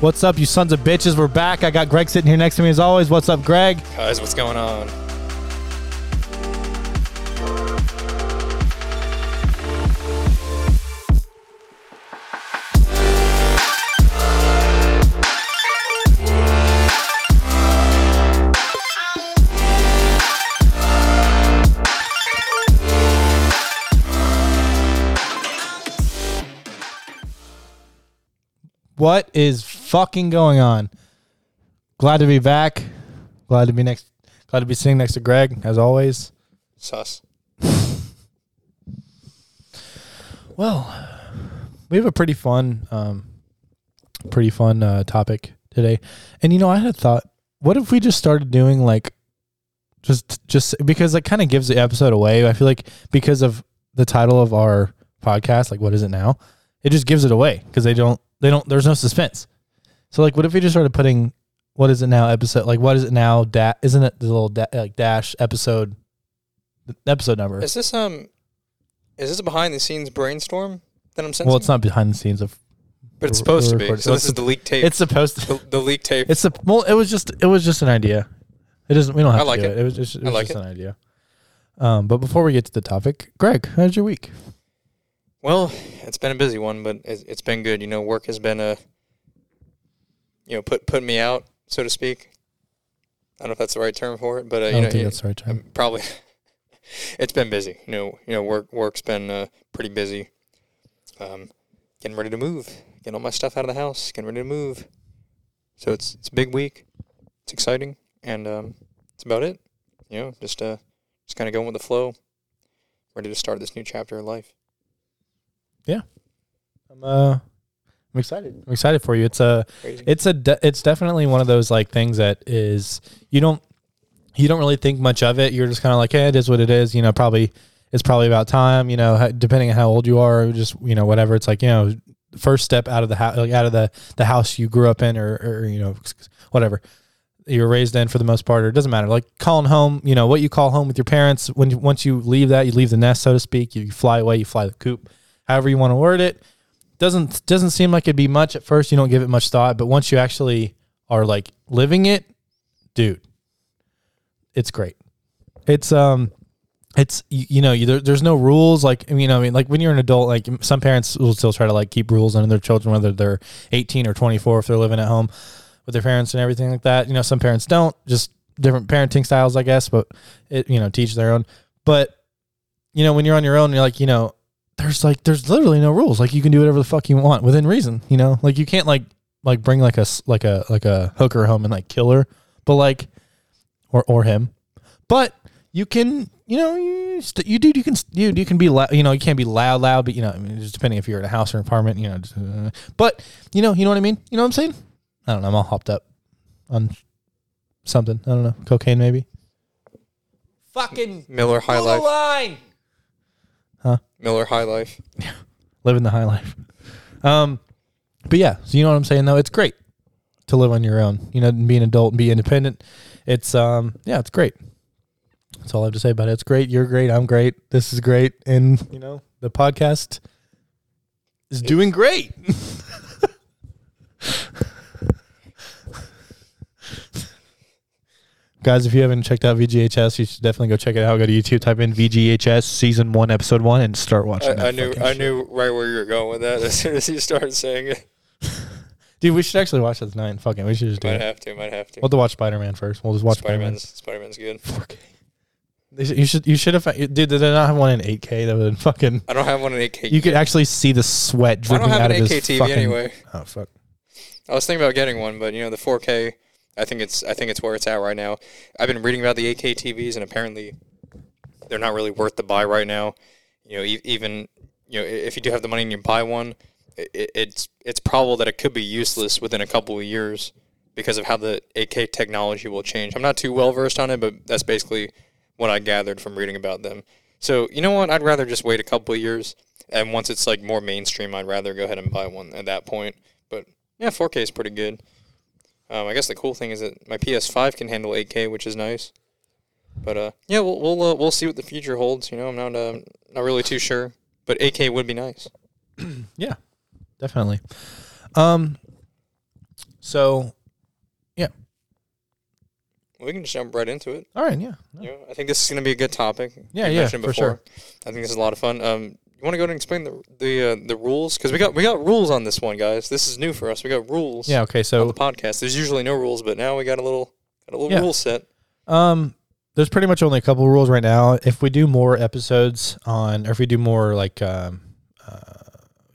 What's up, you sons of bitches? We're back. I got Greg sitting here next to me as always. What's up, Greg? Guys, what's going on? What is fucking going on? Glad to be back. Glad to be next. Glad to be sitting next to Greg as always. Sus. Well, we have a pretty fun, um, pretty fun uh, topic today, and you know, I had a thought, what if we just started doing like, just just because it kind of gives the episode away. I feel like because of the title of our podcast, like what is it now? It just gives it away because they don't they don't there's no suspense. So like, what if we just started putting what is it now episode like what is it now? Da- isn't it the little da- like dash episode episode number? Is this um is this a behind the scenes brainstorm that I'm sensing? well, it's not behind the scenes of but it's supposed to be. So this is the leak tape. It's supposed to. the, the leak tape. It's a well. It was just. It was just an idea. It doesn't. We don't have I to like do it. it. It was just. It was like just it. an idea. Um, but before we get to the topic, Greg, how's your week? well, it's been a busy one, but it's, it's been good. You know, work has been a you know put put me out, so to speak. I don't know if that's the right term for it, but uh, I you don't know, think it- that's the right term. probably it's been busy. You know, you know, work work's been uh, pretty busy. Um, getting ready to move, getting all my stuff out of the house, getting ready to move. So it's it's a big week. It's exciting, and um, that's about it. You know, just uh, just kind of going with the flow. Ready to start this new chapter of life. Yeah, I'm uh, I'm excited. I'm excited for you. It's a. Crazy. It's a. De- it's definitely one of those like things that is you don't you don't really think much of it. You're just kind of like, hey, it is what it is. You know, probably it's probably about time. You know, depending on how old you are, just you know, whatever. It's like you know, first step out of the house, like out of the the house you grew up in, or or you know, whatever you were raised in for the most part. Or it doesn't matter. Like calling home, you know, what you call home with your parents. When you, once you leave that, you leave the nest, so to speak. You fly away. You fly the coop. However you want to word it doesn't doesn't seem like it'd be much at first. You don't give it much thought, but once you actually are like living it, dude, it's great. It's um, it's you, you know you, there, there's no rules like you know I mean like when you're an adult like some parents will still try to like keep rules on their children whether they're 18 or 24 if they're living at home with their parents and everything like that. You know some parents don't just different parenting styles I guess, but it you know teach their own. But you know when you're on your own, you're like you know there's like there's literally no rules. Like you can do whatever the fuck you want within reason. You know, like you can't like like bring like a s- like a like a hooker home and like kill her, but like or or him, but you can you know you st- you do you can you you can be loud. You know you can't be loud loud, but you know I mean, just depending if you're in a house or an apartment. You know, just, uh, but you know you know what I mean. You know what I'm saying? I don't know. I'm all hopped up on something. I don't know. Cocaine maybe. Fucking Miller High Life. line. Miller High Life. Yeah. Living the high life. Um, but yeah, so you know what I'm saying though. It's great to live on your own. You know, and be an adult and be independent. It's um, yeah, it's great. That's all I have to say about it. It's great. You're great. I'm great. This is great. And you know, the podcast is doing great. Guys, if you haven't checked out VGHS, you should definitely go check it out. Go to YouTube, type in VGHS season one, episode one, and start watching. I, I knew fucking I shit. knew right where you were going with that as soon as you started saying it. Dude, we should actually watch that tonight. Fuck it, we should just do Might it. have to. Might have to. We'll have to watch Spider Man first. We'll just watch Spider Man. Man's Spider Man's good. 4K. Should- You should you should have dude. Did they not have one in 8K? That would fucking. I don't have one in 8K. You could actually see the sweat dripping out of 8K his TV fucking. anyway. Oh fuck. I was thinking about getting one, but you know the 4K. I think it's I think it's where it's at right now. I've been reading about the 8K TVs, and apparently they're not really worth the buy right now. You know, e- even you know if you do have the money and you buy one, i i- it's it's probable that it could be useless within a couple of years because of how the 8K technology will change. I'm not too well versed on it, but that's basically what I gathered from reading about them. So you know what? I'd rather just wait a couple of years, and once it's like more mainstream, I'd rather go ahead and buy one at that point. But yeah, 4K is pretty good. Um, I guess the cool thing is that my PS5 can handle 8K, which is nice. But uh, yeah, we'll we'll uh, we'll see what the future holds. You know, I'm not uh, not really too sure, but 8K would be nice. Yeah, definitely. Um, So, yeah, We can just jump right into it. all right, yeah. You know, I think this is going to be a good topic. Yeah, yeah, for sure. I think this is a lot of fun. Um, you want to go ahead and explain the the uh, the rules because we got we got rules on this one, guys. This is new for us. We got rules. Yeah, okay. On So, the podcast, there's usually no rules, but now we got a little got a little Yeah. rule set. um there's pretty much only a couple rules right now. If we do more episodes on or if we do more like um uh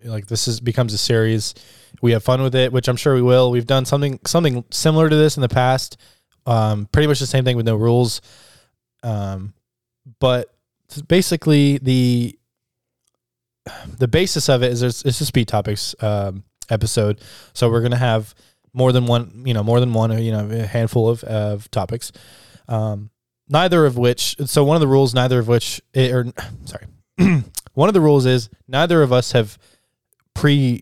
like this is becomes a series, we have fun with it, which I'm sure we will. We've done something something similar to this in the past. Um pretty much the same thing with no rules. Um but basically the the basis of it is it's a speed topics um, episode. So we're gonna have more than one, you know, more than one, you know, a handful of, of topics. Um, neither of which, so one of the rules, neither of which, eh, or sorry, one of the rules is neither of us have pre.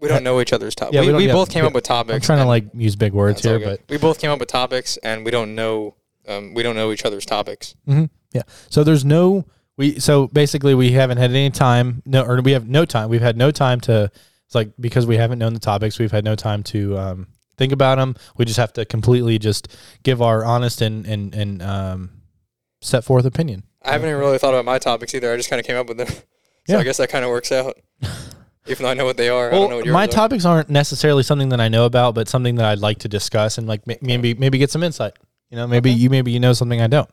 We don't know each other's topics. Yeah, we we we both came up with topics. I'm trying to like use big words here, but we both came up with topics, and we don't know um, we don't know each other's topics. Yeah. So there's no we. So basically, we haven't had any time, no, or we have no time. We've had no time to. It's like because we haven't known the topics, we've had no time to um, think about them. We just have to completely just give our honest and and and um, set forth opinion. I haven't even really thought about my topics either. I just kind of came up with them. so Yeah. I guess that kind of works out. Even though I know what they are, I don't know Well, my are. topics aren't necessarily something that I know about, but something that I'd like to discuss and like maybe maybe get some insight. You know, maybe Okay. you maybe you know something I don't.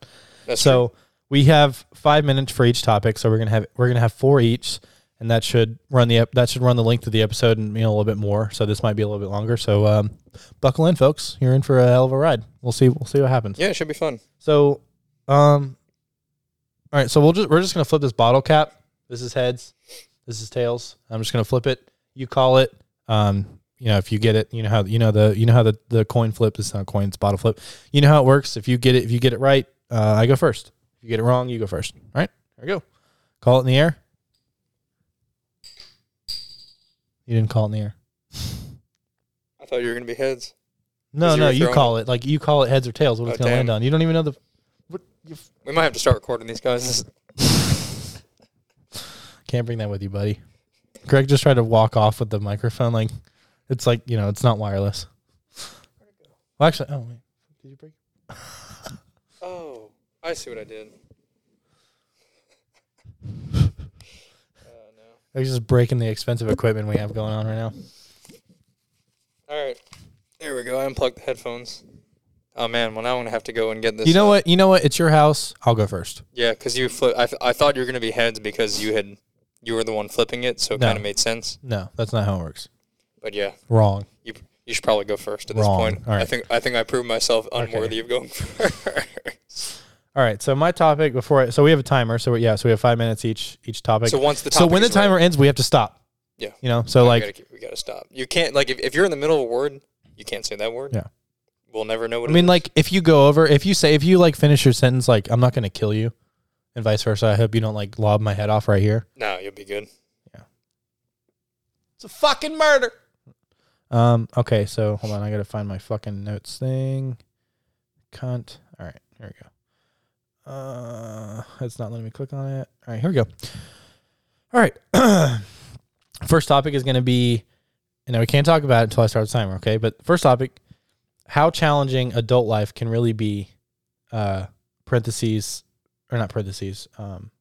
That's true. We have five minutes for each topic. So we're gonna have we're gonna have four each, and that should run the that should run the length of the episode and you know a little bit more. So this might be a little bit longer. So um, buckle in, folks. You're in for a hell of a ride. We'll see. We'll see what happens. Yeah, it should be fun. So, um, all right. So we'll just we're just gonna flip this bottle cap. This is heads. This is tails. I'm just gonna flip it. You call it. Um, you know if you get it, you know how you know the you know how the the coin flip is not coin, it's bottle flip. You know how it works. If you get it, if you get it right, uh, I go first. You get it wrong, you go first. All right. There we go. Call it in the air. You didn't call it in the air. I thought you were gonna be heads. No, no, you call it like you call it heads or tails. What it's Oh, gonna land on? You don't even know the. What you We might have to start recording these guys. Can't bring that with you, buddy. Greg just tried to walk off with the microphone. Like, it's like, you know, it's not wireless. Well, actually, oh, wait. Did you break? Oh, I see what I did. Oh no. He's just breaking the expensive equipment we have going on right now. All right, there we go. I unplugged the headphones. Oh man, well now I'm gonna have to go and get this. You know uh, what? You know what? It's your house. I'll go first. Yeah, because you flip. I, th- I thought you were gonna be heads because you had you were the one flipping it, so it No. kind of made sense. No, that's not how it works. But yeah, Wrong. you you should probably go first at this point. All I think I think I proved myself Okay. unworthy of going first. All right. So my topic before, I, so we have a timer. So we- yeah, so we have five minutes each each topic. so once the so when the timer ends, we have to stop. Yeah. You know. So we like, gotta, keep- we gotta stop. You can't like if, if you're in the middle of a word, you can't say that word. Yeah. We'll never know what. I mean, is. like if you go over, if you say, if you like finish your sentence, like I'm not going to kill you, and vice versa. I hope you don't like lob my head off right here. no, you'll be good. Yeah. It's a fucking murder. Um. Okay. So hold on. I gotta find my fucking notes thing. Cunt. All right. Here we go. Uh, it's not letting me click on it. All right. Here we go. All right. first topic is gonna be, you know, we can't talk about it until I start the timer. Okay. But first topic, how challenging adult life can really be. Uh, parentheses or not parentheses. Um,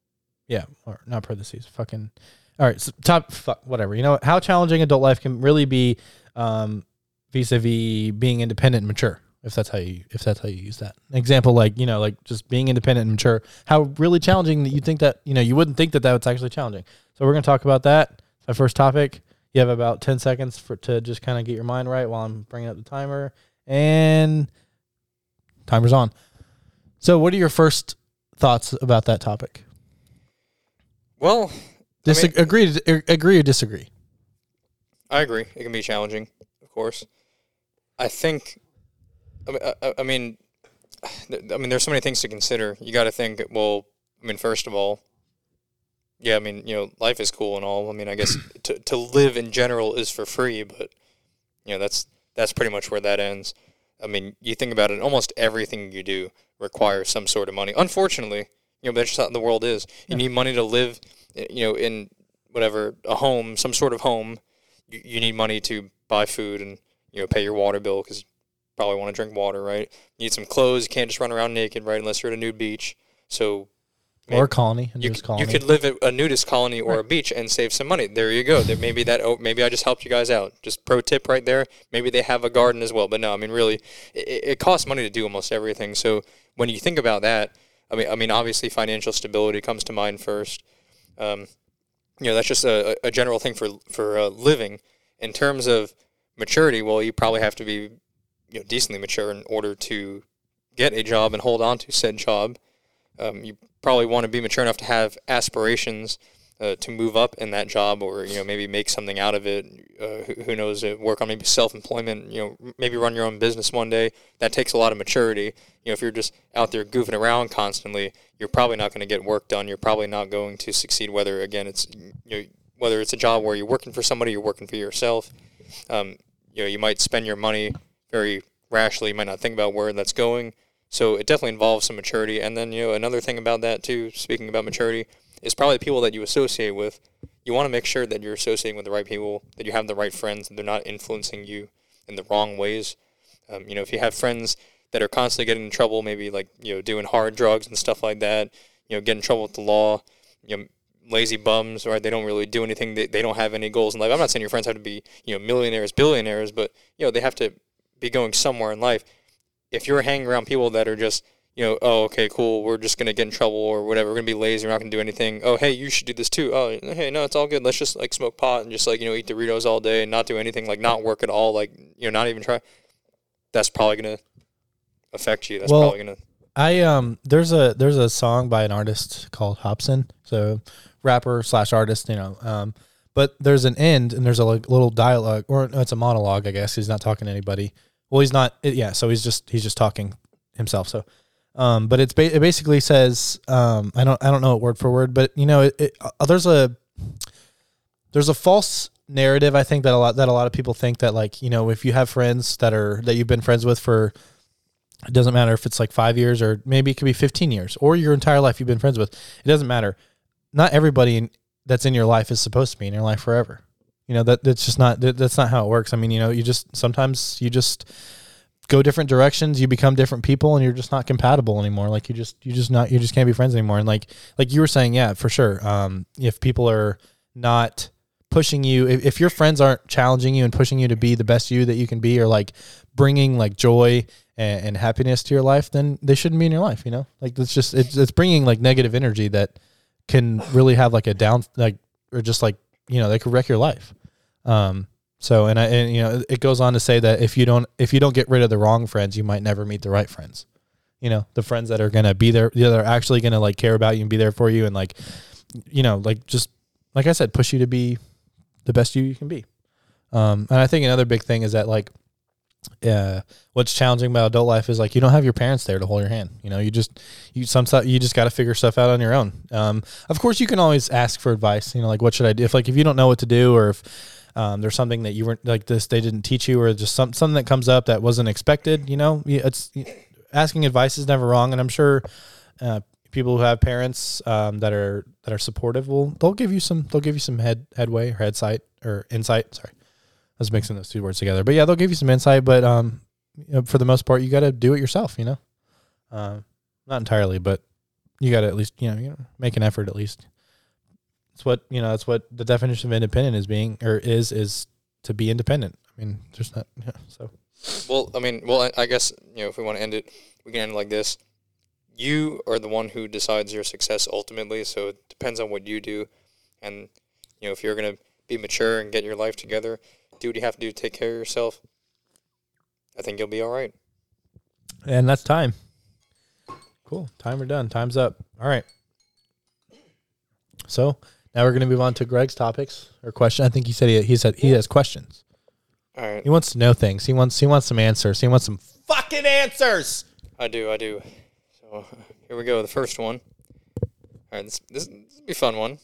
yeah, or not parentheses. Fucking. All right, so top fuck whatever. You know how challenging adult life can really be, um, vis-a-vis being independent and mature. If that's how you if that's how you use that example, like you know, like just being independent and mature. How really challenging that you think that you know you wouldn't think that that's actually challenging. So we're gonna talk about that. My first topic. You have about ten seconds for to just kind of get your mind right while I'm bringing up the timer and timer's on. So, what are your first thoughts about that topic? Well, Dis- mean- agree, agree or disagree? I agree. It can be challenging, of course. I think. I mean, I, I mean, th- I mean, there's so many things to consider. You got to think. Well, I mean, first of all, yeah. I mean, you know, life is cool and all. I mean, I guess to to live in general is for free, but you know, that's that's pretty much where that ends. I mean, you think about it. Almost everything you do requires some sort of money. Unfortunately, you know, that's just how the world is. You need money to live. You know, in whatever a home, some sort of home you, you need money to buy food and you know pay your water bill because you probably want to drink water, right? You need some clothes. You can't just run around naked, right? Unless you're at a nude beach. So or a colony, a you, nudist colony. you could live at a nudist colony or a beach and save some money. There you go. There, maybe that. Oh, maybe I just helped you guys out. Just pro tip right there. Maybe they have a garden as well. But no, I mean really, it, it costs money to do almost everything. So when you think about that, I mean, I mean obviously financial stability comes to mind first. Um, you know that's just a, a general thing for for uh, living. In terms of maturity, well, you probably have to be you know decently mature in order to get a job and hold on to said job. Um, you probably want to be mature enough to have aspirations uh, to move up in that job, or you know maybe make something out of it. Uh, who, who knows? Uh, work on maybe self-employment. You know, maybe run your own business one day. That takes a lot of maturity. You know, if you're just out there goofing around constantly, you're probably not going to get work done. You're probably not going to succeed. Whether again, it's you know whether it's a job where you're working for somebody, you're working for yourself. Um, you know, you might spend your money very rashly. You might not think about where that's going. So it definitely involves some maturity. And then, you know, another thing about that too, speaking about maturity, is probably the people that you associate with. You want to make sure that you're associating with the right people, that you have the right friends, that they're not influencing you in the wrong ways. Um, you know, if you have friends that are constantly getting in trouble, maybe like, you know, doing hard drugs and stuff like that, you know, get in trouble with the law, you know, lazy bums, right? They don't really do anything. They, they don't have any goals in life. I'm not saying your friends have to be, you know, millionaires, billionaires, but, you know, they have to be going somewhere in life. If you're hanging around people that are just, you know, oh, okay, cool, we're just going to get in trouble or whatever, we're going to be lazy, we're not going to do anything. Oh, hey, you should do this too. Oh, hey, no, it's all good. Let's just, like, smoke pot and just, like, you know, eat Doritos all day and not do anything, like, not work at all, like, you know, not even try. That's probably going to affect you. That's Well, probably going to. I um there's a there's a song by an artist called Hopsin, so rapper slash artist, you know. Um, but there's an end and there's a like, little dialogue or no, it's a monologue, I guess. He's not talking to anybody. Well, he's not. yeah, so he's just he's just talking himself. So, um, but it's ba- it basically says um I don't I don't know it word for word, but you know it, it uh, there's a there's a false narrative I think that a lot that a lot of people think that like you know if you have friends that are that you've been friends with for it doesn't matter if it's like five years or maybe it could be 15 years or your entire life you've been friends with. It doesn't matter. Not everybody in, that's in your life is supposed to be in your life forever. You know that that's just not that, that's not how it works. I mean, you know, you just sometimes you just go different directions. You become different people, and you're just not compatible anymore. Like you just you just not you just can't be friends anymore. And like like you were saying, yeah, for sure. Um, if people are not pushing you, if, if your friends aren't challenging you and pushing you to be the best you that you can be, or like bringing like joy and, and happiness to your life, then they shouldn't be in your life. You know, like it's just it's it's bringing like negative energy that can really have like a down like or just like you know they could wreck your life. Um. So and I and you know it goes on to say that if you don't if you don't get rid of the wrong friends, you might never meet the right friends. You know the friends that are gonna be there, that are actually gonna like care about you and be there for you and like, you know, like just like I said, push you to be the best you you can be. Um, and I think another big thing is that like, uh, what's challenging about adult life is like you don't have your parents there to hold your hand. You know, you just you some stuff you just got to figure stuff out on your own. Um, of course, you can always ask for advice. You know, like what should I do? If like if you don't know what to do, or if um, there's something that you weren't like this they didn't teach you, or just some something that comes up that wasn't expected. You know, it's asking advice is never wrong, and I'm sure. Uh, people who have parents um, that are that are supportive will they'll give you some they'll give you some head headway or head sight or insight sorry I was mixing those two words together. But yeah they'll give you some insight but um you know, for the most part you got to do it yourself you know? Um not entirely but you got to at least you know, you know make an effort at least. It's what you know that's what the definition of independent is being or is is to be independent. I mean there's not yeah so. Well, I mean, well, I, guess you know if we want to end it, we can end it like this. You are the one who decides your success ultimately, so it depends on what you do, and you know if you're gonna be mature and get your life together, do what you have to do to take care of yourself. I think you'll be all right. And that's time. Cool. Time we're done. Time's up. All right. So now we're going to move on to Greg's topics or question. I think he said he, he said he has questions. All right, He wants to know things. He wants he wants some answers. He wants some fucking answers. I do, I do. So here we go. The first one. All right, this this, this will be a fun one.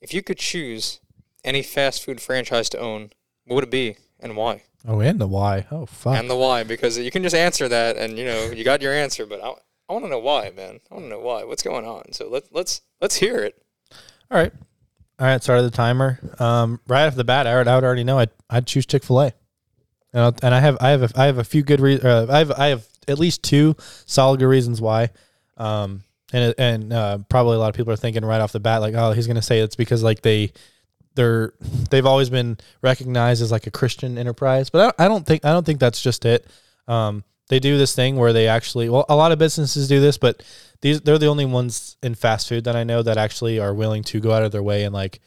If you could choose any fast food franchise to own, what would it be and why? Oh, and the why. Oh, fuck. and the why because you can just answer that and you know you got your answer but i, I want to know why man i want to know why what's going on so let's let's let's hear it All right. All right. Started the timer. Um, right off the bat, I would, I would already know I'd, I'd choose Chick fil A. and, I'll, and I have I have a, I have a few good reasons. Uh, I have I have at least two solid good reasons why. Um, and and uh, probably a lot of people are thinking right off the bat like, oh, he's gonna say it's because like they they're they've always been recognized as like a Christian enterprise, but I, I don't think I don't think that's just it. Um, they do this thing where they actually well, a lot of businesses do this, but these they're the only ones in fast food that I know that actually are willing to go out of their way and like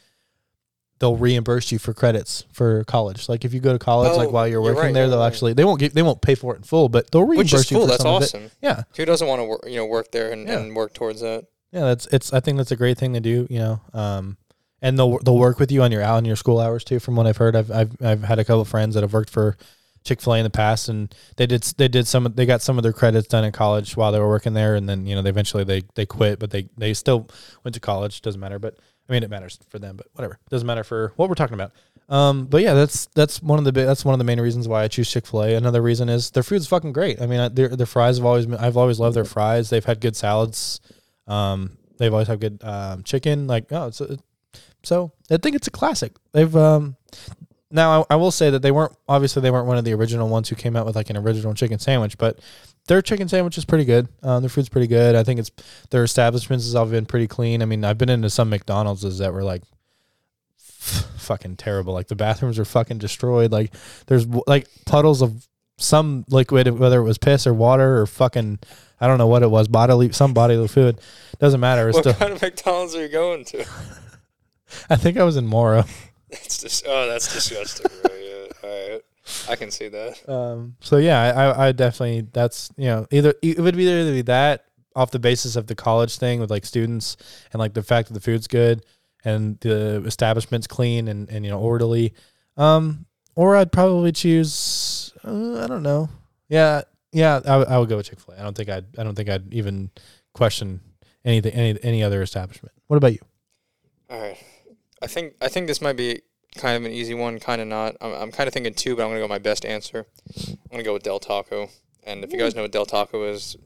they'll reimburse you for credits for college. Like if you go to college, Oh, like while you're you're working right, there, they'll right. actually they won't give they won't pay for it in full, but they'll reimburse Which is you cool. for That's some of it. awesome. Yeah, Who doesn't want to work, you know, work there and, Yeah. and work towards that? yeah. That's it's. I think that's a great thing to do. You know, um, and they'll they'll work with you on your out on your school hours too. From what I've heard, I've I've I've had a couple of friends that have worked for Chick Fil A in the past, and they did they did some they got some of their credits done in college while they were working there, and then you know they eventually they they quit, but they they still went to college. Doesn't matter, but I mean it matters for them, but whatever. Doesn't matter for what we're talking about. Um, but yeah, that's that's one of the big, that's one of the main reasons why I choose Chick Fil A. Another reason is their food's fucking great. I mean, their their fries have always been, I've always loved their fries. They've had good salads. Um, they've always had good um, chicken. Like oh, it's a, so I think it's a classic. They've um now I, I will say that they weren't obviously they weren't one of the original ones who came out with like an original chicken sandwich, but their chicken sandwich is pretty good. Um, their food's pretty good. I think it's their establishments has all been pretty clean. I mean, I've been into some McDonald's that were like f- fucking terrible. Like the bathrooms are fucking destroyed. Like there's like puddles of some liquid, whether it was piss or water or fucking I don't know what it was, bodily some bodily fluid. Doesn't matter. It's What still. kind of McDonald's are you going to? I think I was in Morrow. That's just oh, that's disgusting. bro. Yeah, all right, I can see that. Um, so yeah, I, I, I definitely that's you know either it would be either be that off the basis of the college thing with like students and like the fact that the food's good and the establishment's clean and, and you know orderly, um, or I'd probably choose uh, I don't know yeah yeah I, would- I would go with Chick Fil A. I don't think I'd I don't think I'd even question anything any any other establishment. What about you? All right, I think I think this might be kind of an easy one, kind of not. I'm, I'm kind of thinking two, but I'm gonna go with my best answer. I'm gonna go with Del Taco. And if you guys know what Del Taco is,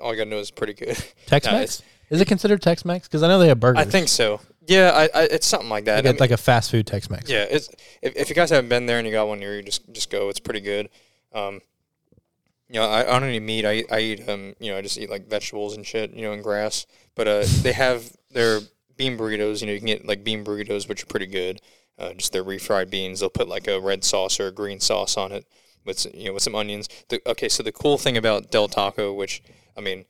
all you gotta know is pretty good. Tex Nah, Mex? Is it considered Tex Mex? Because I know they have burgers. I think so. Yeah, I, I it's something like that. like, I a, mean- like a fast food Tex Mex. Yeah, it's if, if you guys haven't been there and you got one near you, just just go. It's pretty good. Um, you know, I, I don't eat meat. I eat, I eat um, you know, I just eat like vegetables and shit, you know, and grass. But uh, they have their bean burritos. You know, you can get like bean burritos, which are pretty good. Uh, just their refried beans. They'll put like a red sauce or a green sauce on it with you know with some onions. The, okay, so the cool thing about Del Taco, which I mean,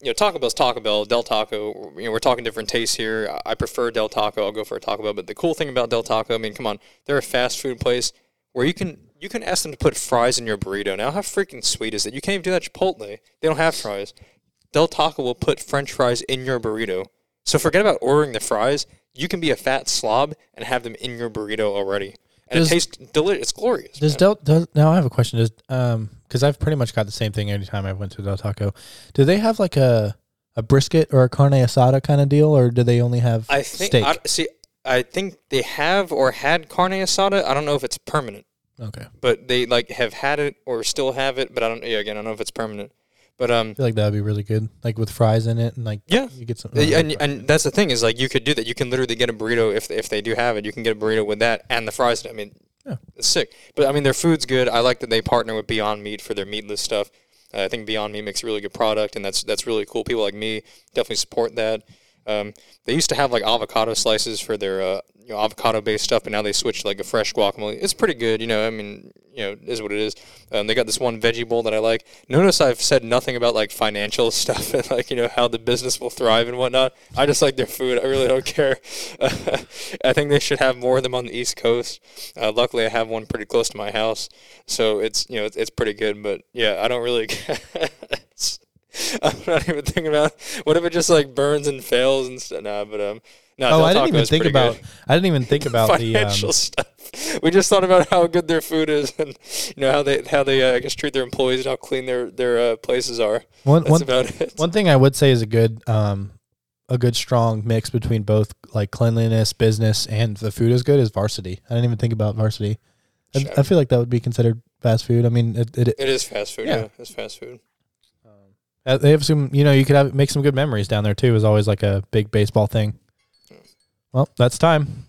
you know, Taco Bell's Taco Bell. Del Taco, you know, we're talking different tastes here. I I prefer Del Taco. I'll go for a Taco Bell. But the cool thing about Del Taco, I mean, come on, they're a fast food place where you can you can ask them to put fries in your burrito. Now, how freaking sweet is it? You can't even do that at Chipotle. They don't have fries. Del Taco will put French fries in your burrito. So forget about ordering the fries. You can be a fat slob and have them in your burrito already, and Does- it tastes delicious. It's glorious. Does. Del does now I have a question. Does um because I've pretty much got the same thing every time I went to Del Taco. Do they have like a a brisket or a carne asada kind of deal, or do they only have I think steak? I, see. I think they have or had carne asada. I don't know if it's permanent. okay, but they like have had it or still have it, but I don't. Yeah, again, I don't know if it's permanent. But um, feel like that would be really good, like with fries in it, and like Yeah. you get some. and and, and that's the thing is like you could do that. You can literally get a burrito if if they do have it. You can get a burrito with that and the fries. I mean, Yeah. it's sick. But I mean, their food's good. I like that they partner with Beyond Meat for their meatless stuff. Uh, I think Beyond Meat makes a really good product, and that's that's really cool. People like me definitely support that. Um, they used to have like avocado slices for their uh, you know, avocado based stuff, but now they switched like a fresh guacamole. It's pretty good, you know. I mean, you know, is what it is. Um, they got this one veggie bowl that I like. Notice I've said nothing about like financial stuff and like you know how the business will thrive and whatnot. I just like their food. I really don't care. I think they should have more of them on the East Coast. Uh, luckily, I have one pretty close to my house, so it's you know it's, it's pretty good. But yeah, I don't really. I'm not even thinking about what if it just like burns and fails and stuff. Nah, but um, no. oh, I didn't even think about. good. I didn't even think about the. Um, financial stuff. We just thought about how good their food is and you know how they how they uh, I guess treat their employees and how clean their their uh, places are. one That's one about it. one thing I would say is a good um a good strong mix between both like cleanliness, business, and the food is good is varsity. I didn't even think about varsity. I, I feel like that would be considered fast food. I mean, it, it, It is fast food. Yeah. Yeah, it's fast food. Uh, they have some, you know, you could have make some good memories down there too. Is always like a big baseball thing. Well, that's time.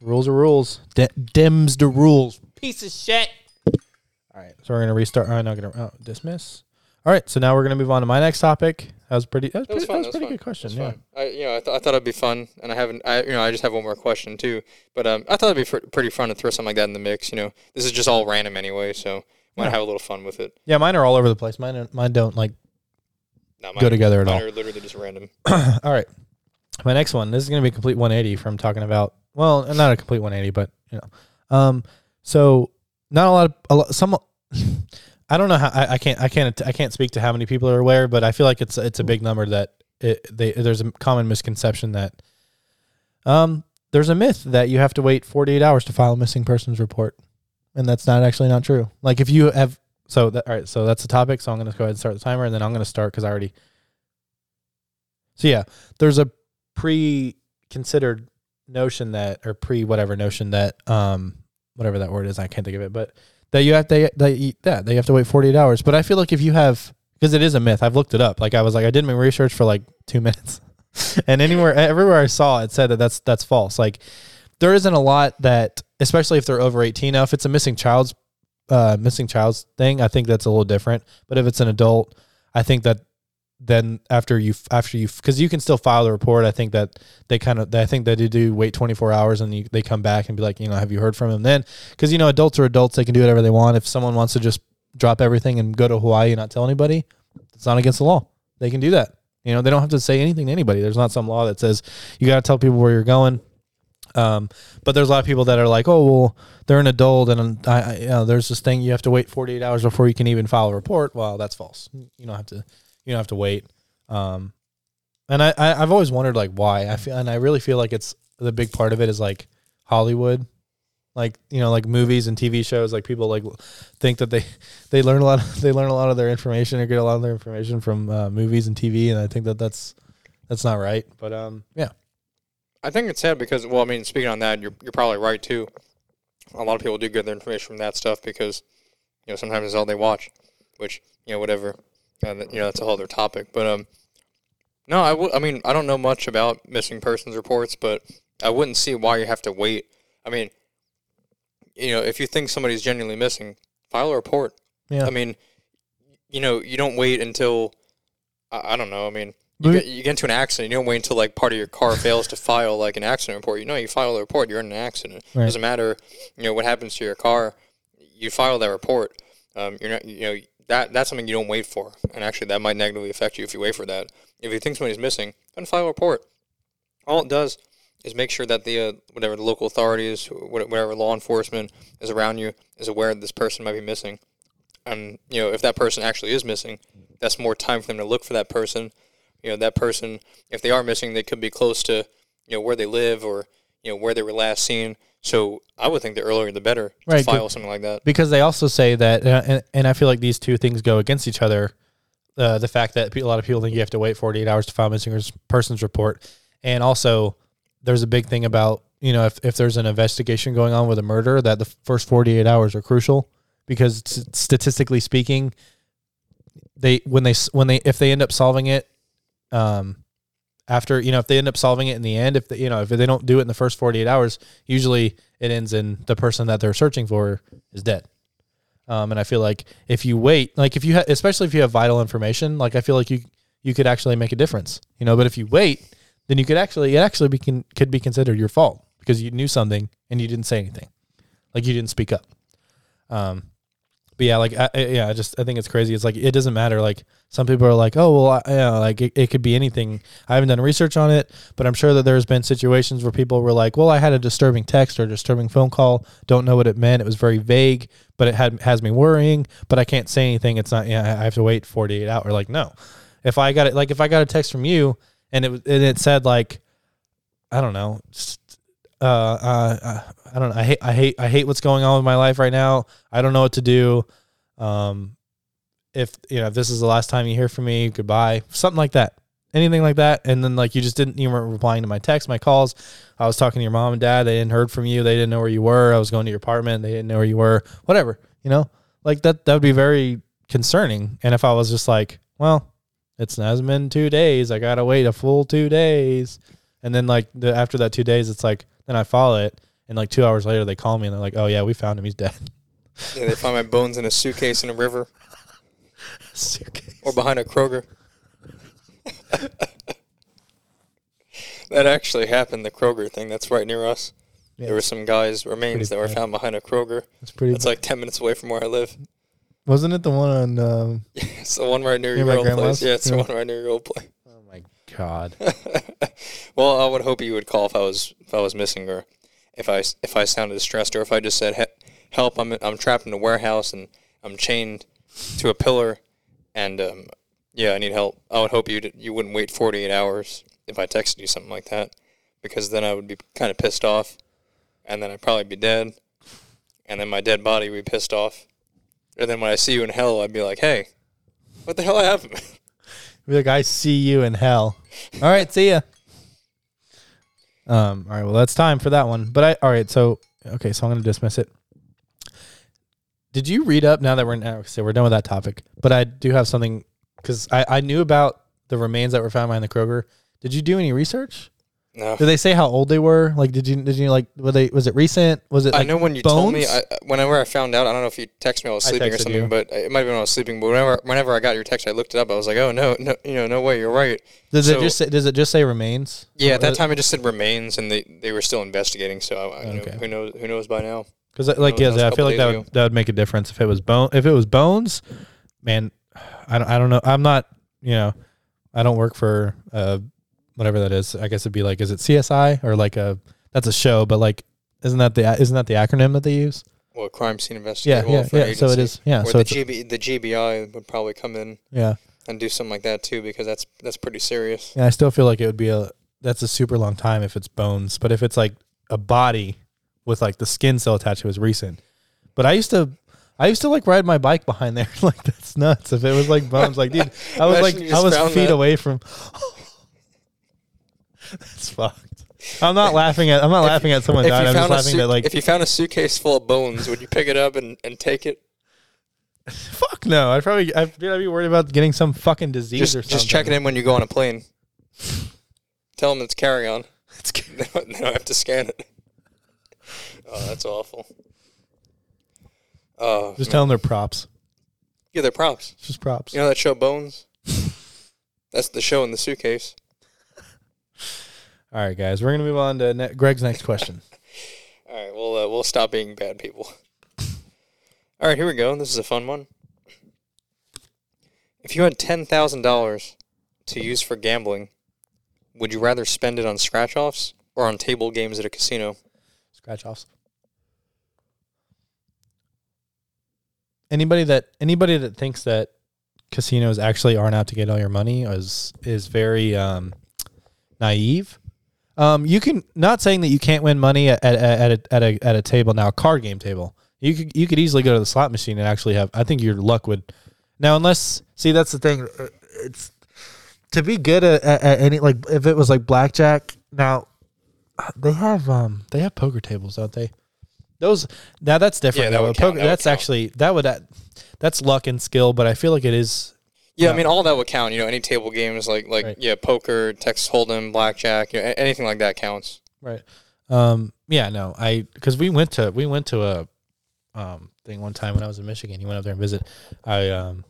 Rules are rules. D- dims the rules. Piece of shit. All right, so we're gonna restart. I'm not gonna oh, dismiss. All right, so now we're gonna move on to my next topic. That was pretty. That was, That was pretty, fun. that was that was pretty good question. Yeah. fine. I you know I, th- I thought it'd be fun, and I haven't. I you know I just have one more question too. But um, I thought it'd be fr- pretty fun to throw something like that in the mix. You know, this is just all random anyway, so might Yeah. have a little fun with it. Yeah, mine are all over the place. Mine, are- mine don't like Not go together at mine all. are literally just random. all right, my next one. This is gonna be a complete 180 from talking about. Well, not a complete 180, but you know, um, so not a lot of a lot, some. I don't know how I, I can't I can't I can't speak to how many people are aware, but I feel like it's it's a big number that it, they, there's a common misconception that um there's a myth that you have to wait 48 hours to file a missing persons report, and that's not actually not true. Like if you have so that all right, so that's the topic. So I'm gonna go ahead and start the timer, and then I'm gonna start because I already. So yeah, there's a pre-considered notion that or pre whatever notion that um whatever that word is I can't think of it but that you have to that you, that they have to wait 48 hours. But I feel like if you have because it is a myth I've looked it up. Like I was like I did my research for like 2 minutes. And anywhere everywhere I saw it said that that's that's false. Like there isn't a lot that especially if they're over 18 now if it's a missing child's uh missing child's thing I think that's a little different. But if it's an adult I think that then after you after you because you can still file the report. I think that they kind of i think that they do wait 24 hours and you, they come back and be like you know have you heard from him then? Because you know adults are adults. They can do whatever they want. If someone wants to just drop everything and go to hawaii and not tell anybody it's not against the law. They can do that. You know they don't have to say anything to anybody. There's not some law that says you got to tell people where you're going. Um, but there's a lot of people that are like, oh, well, they're an adult, and I, I, you know, there's this thing you have to wait 48 hours before you can even file a report. Well, that's false. You don't have to you don't have to wait. Um, and I, I I've always wondered like why I feel and I really feel like it's the big part of it is like Hollywood, like you know like movies and TV shows. Like people like think that they they learn a lot of, they learn a lot of their information or get a lot of their information from uh, movies and TV, and I think that that's that's not right. But um yeah I think it's sad because, well, I mean, speaking on that, you're you're probably right too. A lot of people do get their information from that stuff because, you know, sometimes it's all they watch, which you know, whatever, uh, that- you know, that's a whole other topic. But um, no, I would. I mean, I don't know much about missing persons reports, but I wouldn't see why you have to wait. I mean, you know, if you think somebody's genuinely missing, file a report. yeah I mean, you know, you don't wait until I, I don't know. I mean, you get, you get into an accident. You don't wait until like part of your car fails to file like an accident report. You know, you file the report. You're in an accident. Right. Doesn't matter. You know what happens to your car. You file that report. Um, you're not. You know that that's something you don't wait for. And actually, that might negatively affect you if you wait for that. If you think somebody's missing, then file a report. All it does is make sure that the uh, whatever the local authorities, whatever law enforcement is around you, is aware that this person might be missing and you know if that person actually is missing that's more time for them to look for that person you know that person if they are missing they could be close to you know where they live or you know where they were last seen so i would think the earlier the better to Right, file something like that because they also say that, uh, and, and I feel like these two things go against each other. Uh, the fact that a lot of people think you have to wait 48 hours to file a missing persons report, and also there's a big thing about you know if, if there's an investigation going on with a murder, that the first 48 hours are crucial because statistically speaking, they when they when they if they end up solving it, um, after you know if they end up solving it in the end, if they, you know if they don't do it in the first 48 hours, usually it ends in the person that they're searching for is dead. Um, and I feel like if you wait, like if you ha- especially if you have vital information, like I feel like you you could actually make a difference, you know. But if you wait, then you could actually it actually be con- could be considered your fault because you knew something and you didn't say anything, like you didn't speak up. Um, but yeah, like I, yeah, I just I think it's crazy. It's like it doesn't matter. Like some people are like, oh well, I, yeah, like it, it could be anything. I haven't done research on it, but I'm sure that there's been situations where people were like, well, I had a disturbing text or disturbing phone call. Don't know what it meant. It was very vague, but it had has me worrying. But I can't say anything. It's not. Yeah, I have to wait 48 hours. Like no, if I got it, like if I got a text from you and it and it said like, I don't know. just, uh, uh, uh, I don't know. I hate, I hate, I hate what's going on with my life right now. I don't know what to do. Um, if you know, if this is the last time you hear from me, goodbye. Something like that. Anything like that. And then like you just didn't, you weren't replying to my texts, my calls. I was talking to your mom and dad. They didn't heard from you. They didn't know where you were. I was going to your apartment. They didn't know where you were. Whatever. You know, like that. That would be very concerning. And if I was just like, well, it's hasn't been two days. I gotta wait a full two days. And then like the, after that two days, it's like then I follow it, and like two hours later they call me and they're like, "Oh yeah, we found him. He's dead." Yeah, they find my bones in a suitcase in a river Suitcase. or behind a Kroger. that actually happened. The Kroger thing. That's right near us. Yeah, There were some guys' remains that were bad. found behind a Kroger. That's pretty. That's like ten minutes away from where I live. wasn't it the one on? Um, It's the one right near Near your old place. grandma's? Yeah, it's Yeah. the one right near your old place. God. well, I would hope you would call if I was if I was missing or if I if I sounded distressed or if I just said help. I'm I'm trapped in a warehouse and I'm chained to a pillar and um, yeah, I need help. I would hope you you wouldn't wait 48 hours if I texted you something like that because then I would be kind of pissed off and then I'd probably be dead and then my dead body would be pissed off and then when I see you in hell, I'd be like, hey, what the hell happened? Be like, I see you in hell. All right, see ya. Um. All right. Well, that's time for that one. But I. All right. So okay. So I'm gonna dismiss it. Did you read up now that we're now so we're done with that topic? But I do have something because I I knew about the remains that were found behind the Kroger. Did you do any research? No. Did they say how old they were? Like, did you did you like were they was it recent? Was it? I know when you bones? told me, I, whenever I found out, I don't know if you texted me, I was sleeping or something, you. but it might have been when I was sleeping. But whenever, whenever I got your text, I looked it up. I was like, oh no, no, you know, no way, you're right. does it just say, does it just say remains? Yeah, at that time it just said remains, and they, they were still investigating. So I, I, you know, who knows who knows by now? Because like That yeah, I feel like that ago. would that would make a difference if it was bone if it was bones, man. I don't I don't know. I'm not you know, I don't work for uh whatever that is. I guess it'd be like is it CSI or like a that's a show, but like isn't that the isn't that the acronym that they use? Well, crime scene Yeah, investigator. yeah, an yeah. So it is. Yeah, Or so the GB, the GBI would probably come in yeah. and do something like that too, because that's that's pretty serious. Yeah, I still feel like it would be a that's a super long time if it's bones, but if it's like a body with like the skin still attached, it was recent. But I used to, I used to like ride my bike behind there. like that's nuts. If it was like bones, like dude, I was Imagine like I was feet that. away from. that's fucked. I'm not laughing at. I'm not laughing at someone dying. I'm just laughing suit- at like if you found a suitcase full of bones, would you pick it up and, and take it? fuck no. I'd probably I'd, dude, I'd be worried about getting some fucking disease Just or something. just check it in when you go on a plane. Tell them it's carry on. It's. They don't, they don't have to scan it. Oh, that's awful. Oh, Just tell them they're props. yeah, they're props. It's just props. You know that show Bones? That's the show in the suitcase. All right, guys, we're gonna move on to ne- Greg's next question. All right, we'll uh, we'll stop being bad people. All right, here we go. This is a fun one. If you had ten thousand dollars to use for gambling, would you rather spend it on scratch offs or on table games at a casino? Scratch offs. Anybody that anybody that thinks that casinos actually aren't out to get all your money is is very um, naive. Um, you can not saying that you can't win money at, at, at, a, at a at a table now, a card game table. You could you could easily go to the slot machine and actually have. I think your luck would now unless see that's the thing. uh, It's to be good at, at, at any like if it was like blackjack. Now they have um they have poker tables, don't they? Those now that's different. Yeah, that though. count, poker, that that's actually that would that's luck and skill, but I feel like it is Yeah, Yeah. I mean all that would count. You know, any table games like like Right. yeah, poker, Texas Hold'em, blackjack, you know, anything like that counts. right. Um, yeah, no, I because we went to we went to a um thing one time when I was in Michigan. You went up there and visit. I um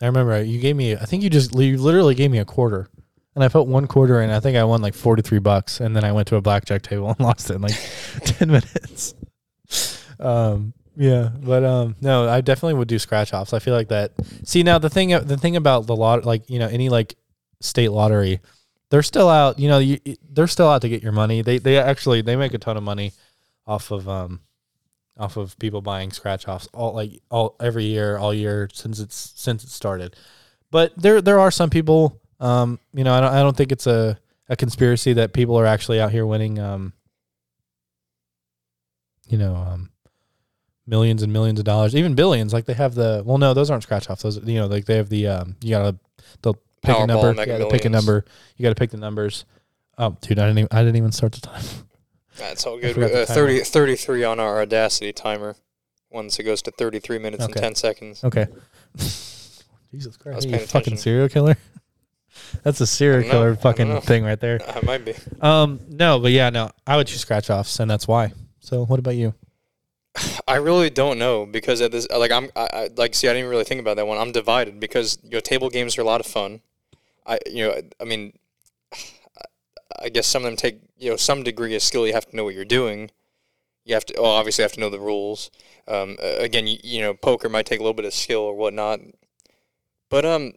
I remember you gave me I think you just you literally gave me a quarter. And I put one quarter in. I think I won like forty three bucks, and then I went to a blackjack table and lost it in like ten minutes. Um, yeah, but um, no, I definitely would do scratch offs. I feel like that. See, now the thing, the thing about the lot, like you know, any like state lottery, they're still out. You know, you, they're still out to get your money. They they actually they make a ton of money off of um off of people buying scratch offs all like all every year all year since it's since it started. But there there are some people um you know I don't I don't think it's a a conspiracy that people are actually out here winning um you know um millions and millions of dollars even billions like they have the well no those aren't scratch offs those you know like they have the um you gotta they'll pick a number yeah, they'll pick a number you gotta pick the numbers oh dude I didn't even, I didn't even start the time That's all good. Uh, 30, 33 on our Audacity timer. Once it goes to 33 minutes Okay. and 10 seconds. Okay. Jesus Christ. You fucking serial killer? That's a serial I don't know. killer fucking thing right there. I might be. Um, no, but yeah, no, I would choose scratch offs, and that's why. So, what about you? I really don't know because at this like I'm I, I like see I didn't really think about that one. I'm divided because you know table games are a lot of fun. I you know I mean I guess some of them take you know some degree of skill. You have to know what you're doing. You have to well, obviously have to know the rules. Um, again, you, you know poker might take a little bit of skill or whatnot. But um,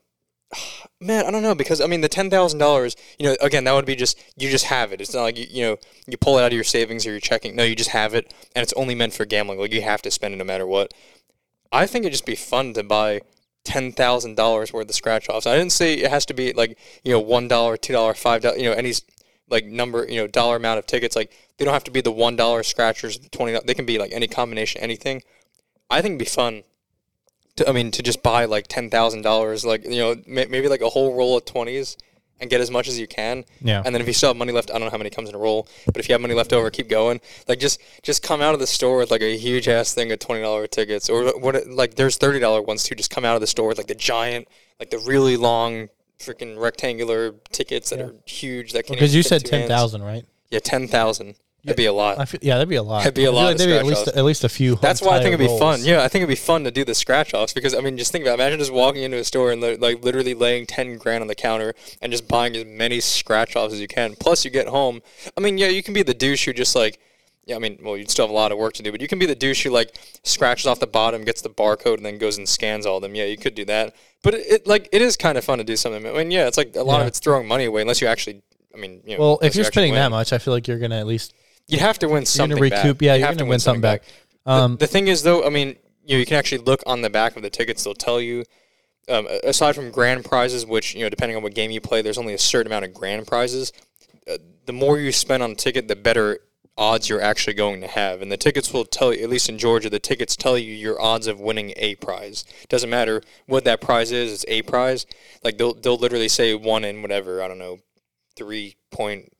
man, I don't know because I mean the ten thousand dollars. You know, again, that would be just you just have it. It's not like you you know you pull it out of your savings or your checking. No, you just have it, and it's only meant for gambling. Like you have to spend it no matter what. I think it'd just be fun to buy ten thousand dollars worth of scratch offs. I didn't say it has to be like you know one dollar, two dollar, five dollar. You know any like number you know dollar amount of tickets. Like they don't have to be the one dollar scratchers, twenty. They can be like any combination, anything. I think it'd be fun to, I mean, to just buy like ten thousand dollars, like you know, may, maybe like a whole roll of twenties, and get as much as you can. Yeah. And then if you still have money left, I don't know how many comes in a roll, but if you have money left over, keep going. Like just just come out of the store with like a huge ass thing of twenty dollar tickets, or what? Like there's thirty dollar ones too. Just come out of the store with like the giant, like the really long, freaking rectangular tickets that Yeah. are huge. That can Because you said ten hands. right? Yeah, ten thousand. That'd be a lot. I feel, yeah, that'd be a lot. That'd be a lot like there'd be at least offs. at least a few. That's why I think it'd be fun. Yeah, I think it'd be fun to do the scratch offs because I mean, just think about it. imagine just walking into a store and li- like literally laying ten grand on the counter and just buying as many scratch offs as you can. Plus, you get home. I mean, yeah, you can be the douche who just like. Yeah, I mean, well, you'd still have a lot of work to do, but you can be the douche who like scratches off the bottom, gets the barcode, and then goes and scans all of them. Yeah, you could do that, but it, it like it is kind of fun to do something. I mean, yeah, it's like a lot Yeah. of it's throwing money away unless you actually. I mean, you know, Well, if you're you spending that much, I feel like you're gonna at least you'd have to win something. you're gonna back. recoup. Yeah, You'd you're have to win something back. Um, the thing is, though, I mean, you know, you can actually look on the back of the tickets. They'll tell you, um, aside from grand prizes, which you know, depending on what game you play, there's only a certain amount of grand prizes. Uh, the more you spend on a ticket, the better odds you're actually going to have. And the tickets will tell you, at least in Georgia, the tickets tell you your odds of winning a prize. Doesn't matter what that prize is; it's a prize. Like they'll they'll literally say one in whatever I don't know, three point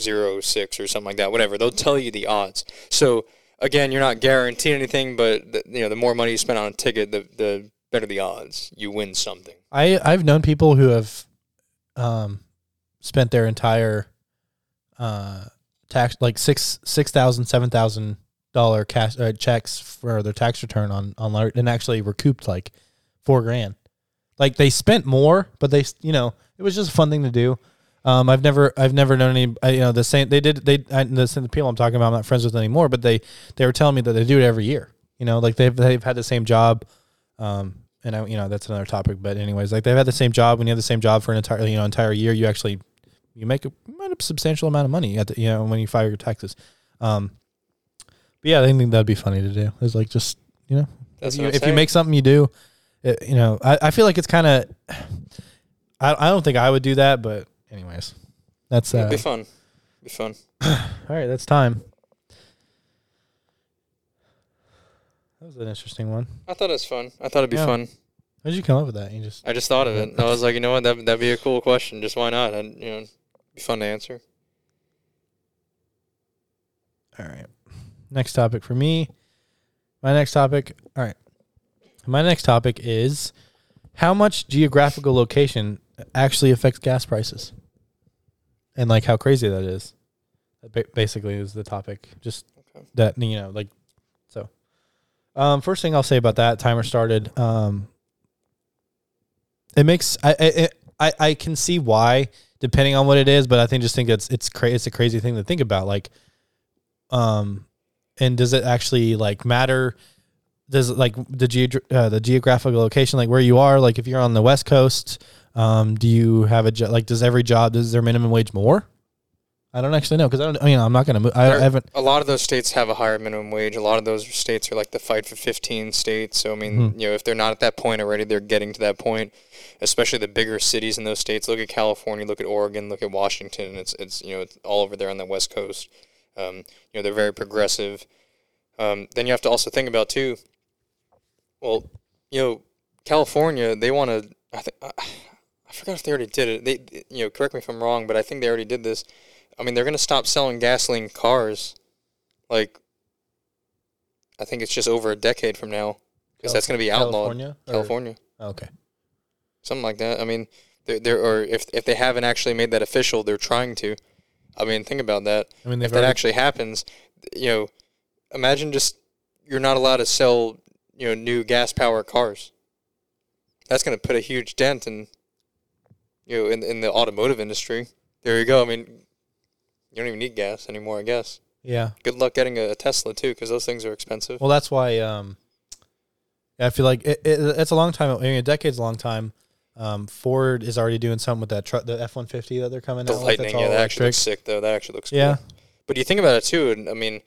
zero six or something like that. Whatever they'll tell you the odds. So again, you're not guaranteed anything, but the, you know the more money you spend on a ticket, the the better the odds you win something. I I've known people who have um spent their entire uh tax like six six thousand seven thousand dollar cash uh, checks for their tax return on on and actually recouped like four grand. Like they spent more, but they you know it was just a fun thing to do. Um, I've never I've never known any I, you know the same they did they I, the same people I'm talking about I'm not friends with anymore, but they they were telling me that they do it every year. You know, like they've they've had the same job. Um, and I, you know that's another topic. But anyways, like they've had the same job. When you have the same job for an entire you know entire year, you actually you make a, you a substantial amount of money at the, you know when you file your taxes. Um, but yeah, I think that'd be funny to do. It's like just you know That's if you, if you make something you do, it, you know I, I feel like it's kind of I I don't think I would do that, but anyways, that's It'd uh, be fun. Be fun. all right. That's time. That was an interesting one. I thought it was fun. I thought it'd be Yeah. fun. How did you come up with that? You just I just thought of it. I was like, you know what? That that'd be a cool question. Just why not? And you know, be fun to answer. All right. Next topic for me. My next topic. All right. My next topic is how much geographical location actually affects gas prices, and like how crazy that is. Ba- basically is the topic. Just Okay. that you know, like so. Um, first thing I'll say about that timer started. Um, it makes I I I, I can see why depending on what it is, but I think just think it's it's cra- it's a crazy thing to think about. Like, um, and does it actually like matter? Does like the geog- uh, the geographical location, like where you are, like if you're on the west coast, um, do you have a jo- like does every job does their minimum wage more? I don't actually know because I don't. You know, I'm not gonna. Move, I, I There- haven't. A lot of those states have a higher minimum wage. A lot of those states are like the fight for 15 states. So I mean, Mhm. you know, if they're not at that point already, they're getting to that point. Especially the bigger cities in those states. Look at California. Look at Oregon. Look at Washington. It's it's you know it's all over there on the West Coast. Um, you know they're very progressive. Um, then you have to also think about too. Well, you know, California they want to. I think I, I forgot if they already did it. They you know correct me if I'm wrong, but I think they already did this. I mean, they're going to stop selling gasoline cars. Like, I think it's just over a decade from now, because that's going to be outlawed. California. or- California, oh, Okay. something like that. I mean, they're, they're or if if they haven't actually made that official, they're trying to. I mean, think about that. I mean, If that already, actually happens, you know, imagine just you're not allowed to sell you know new gas powered cars. That's going to put a huge dent in you know in in the automotive industry. There you go. I mean, you don't even need gas anymore. I guess. Yeah. Good luck getting a Tesla too, because those things are expensive. Well, that's why um, I feel like it, it, it's a long time. I mean, a decade's a long time. Um, Ford is already doing something with that truck, the F one fifty that they're coming the out with. Lightning, That's yeah, that actually looks sick though. That actually looks Yeah. cool. But you think about it too, and I mean, you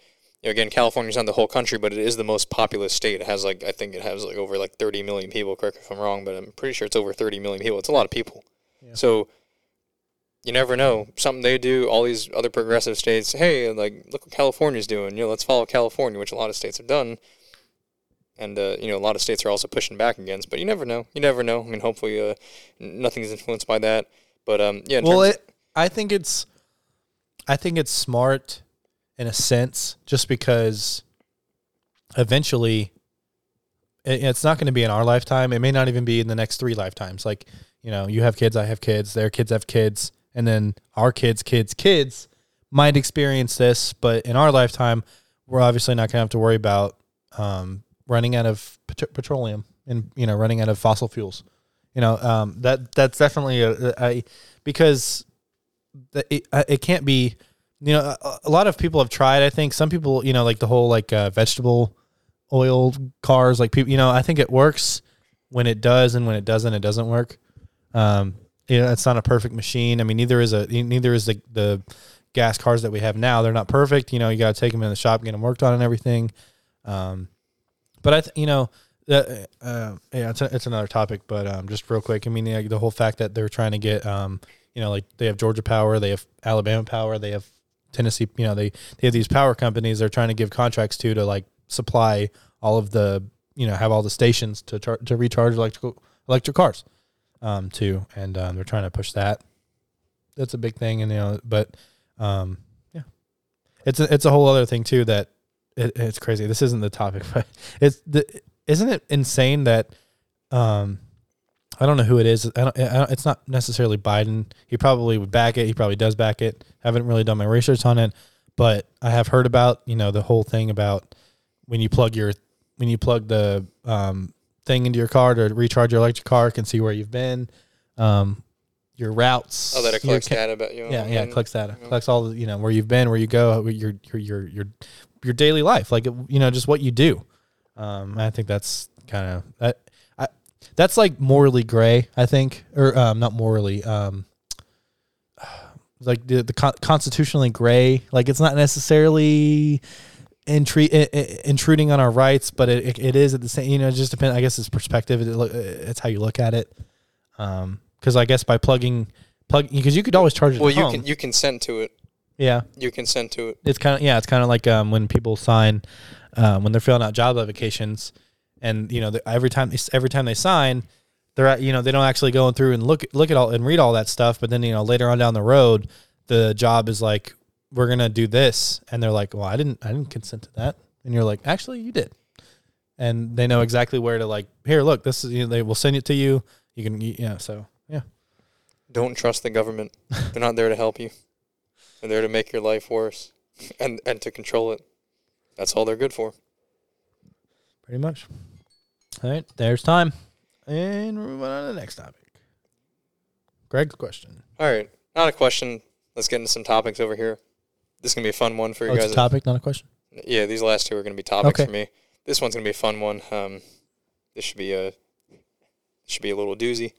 know, again, California's not the whole country, but it is the most populous state. It has like I think it has like over like 30 million people. Correct me if I'm wrong, but I'm pretty sure it's over 30 million people. It's a lot of people. Yeah. So you never know. Something they do, all these other progressive states, hey, like look what California's doing. You know, let's follow California, which a lot of states have done. And uh, you know, a lot of states are also pushing back against. But you never know. You never know. I mean, hopefully, uh, nothing's influenced by that. But um, yeah. Well, it, I think it's, I think it's smart in a sense, just because eventually, it, it's not going to be in our lifetime. It may not even be in the next three lifetimes. Like you know, you have kids, I have kids, their kids have kids, and then our kids, kids, kids might experience this. But in our lifetime, we're obviously not going to have to worry about um, running out of pet- petroleum and you know running out of fossil fuels. You know um, that that's definitely a, a because it, uh, it can't be. You know, a, a lot of people have tried. I think some people, you know, like the whole like uh, vegetable oil cars. Like people, you know, I think it works when it does, and when it doesn't, it doesn't work. Um, you know, it's not a perfect machine. I mean, neither is a neither is the the gas cars that we have now. They're not perfect. You know, you got to take them in the shop, get them worked on, and everything. Um, but I, th- you know, the, uh, yeah, it's, a, it's another topic. But um, just real quick, I mean, the, the whole fact that they're trying to get, um, you know, like they have Georgia Power, they have Alabama Power, they have Tennessee. You know, they they have these power companies they're trying to give contracts to to like supply all of the, you know, have all the stations to to recharge electrical electric cars, um, too, and um, they're trying to push that. That's a big thing, and you know, but um, yeah, it's a, it's a whole other thing too that it, it's crazy. This isn't the topic, but it's the isn't it insane that um I don't know who it is. I don't, I don't, it's not necessarily Biden. He probably would back it. He probably does back it. Haven't really done my research on it, but I have heard about you know the whole thing about when you plug your when you plug the um, thing into your car to recharge your electric car, it can see where you've been, um, your routes. oh, that it collects data about you. yeah, yeah, it collects data, yeah. collects all the you know where you've been, where you go, your your your your your daily life, like you know just what you do. Um, I think that's kind of that. I that's like morally gray. I think, or um, not morally. Um, like the the con- constitutionally gray. Like it's not necessarily intri- intruding on our rights, but it, it, it is at the same. You know, it just depends. I guess it's perspective. It's how you look at it. Um, because I guess by plugging plug because you could always charge it. Well, you home. can you consent to it. yeah. You consent to it. It's kind of yeah. It's kind of like um, when people sign um, when they're filling out job applications, and you know the, every time they, every time they sign, they're at, you know they don't actually go through and look look at all and read all that stuff. But then you know later on down the road, the job is like we're gonna do this, and they're like, well, I didn't I didn't consent to that, and you're like, actually, you did, and they know exactly where to like here look this is you know, they will send it to you. You can you, yeah so yeah Don't trust the government. They're not there to help you. They're there to make your life worse and and to control it. That's all they're good for. pretty much. All right, there's time, and we're moving on to the next topic. Greg's question. All right, not a question. Let's get into some topics over here. This is gonna be a fun one for Oh, you it's guys. a topic, not a question. Yeah, these last two are gonna be topics Okay. for me. This one's gonna be a fun one. Um, this should be a should be a little doozy.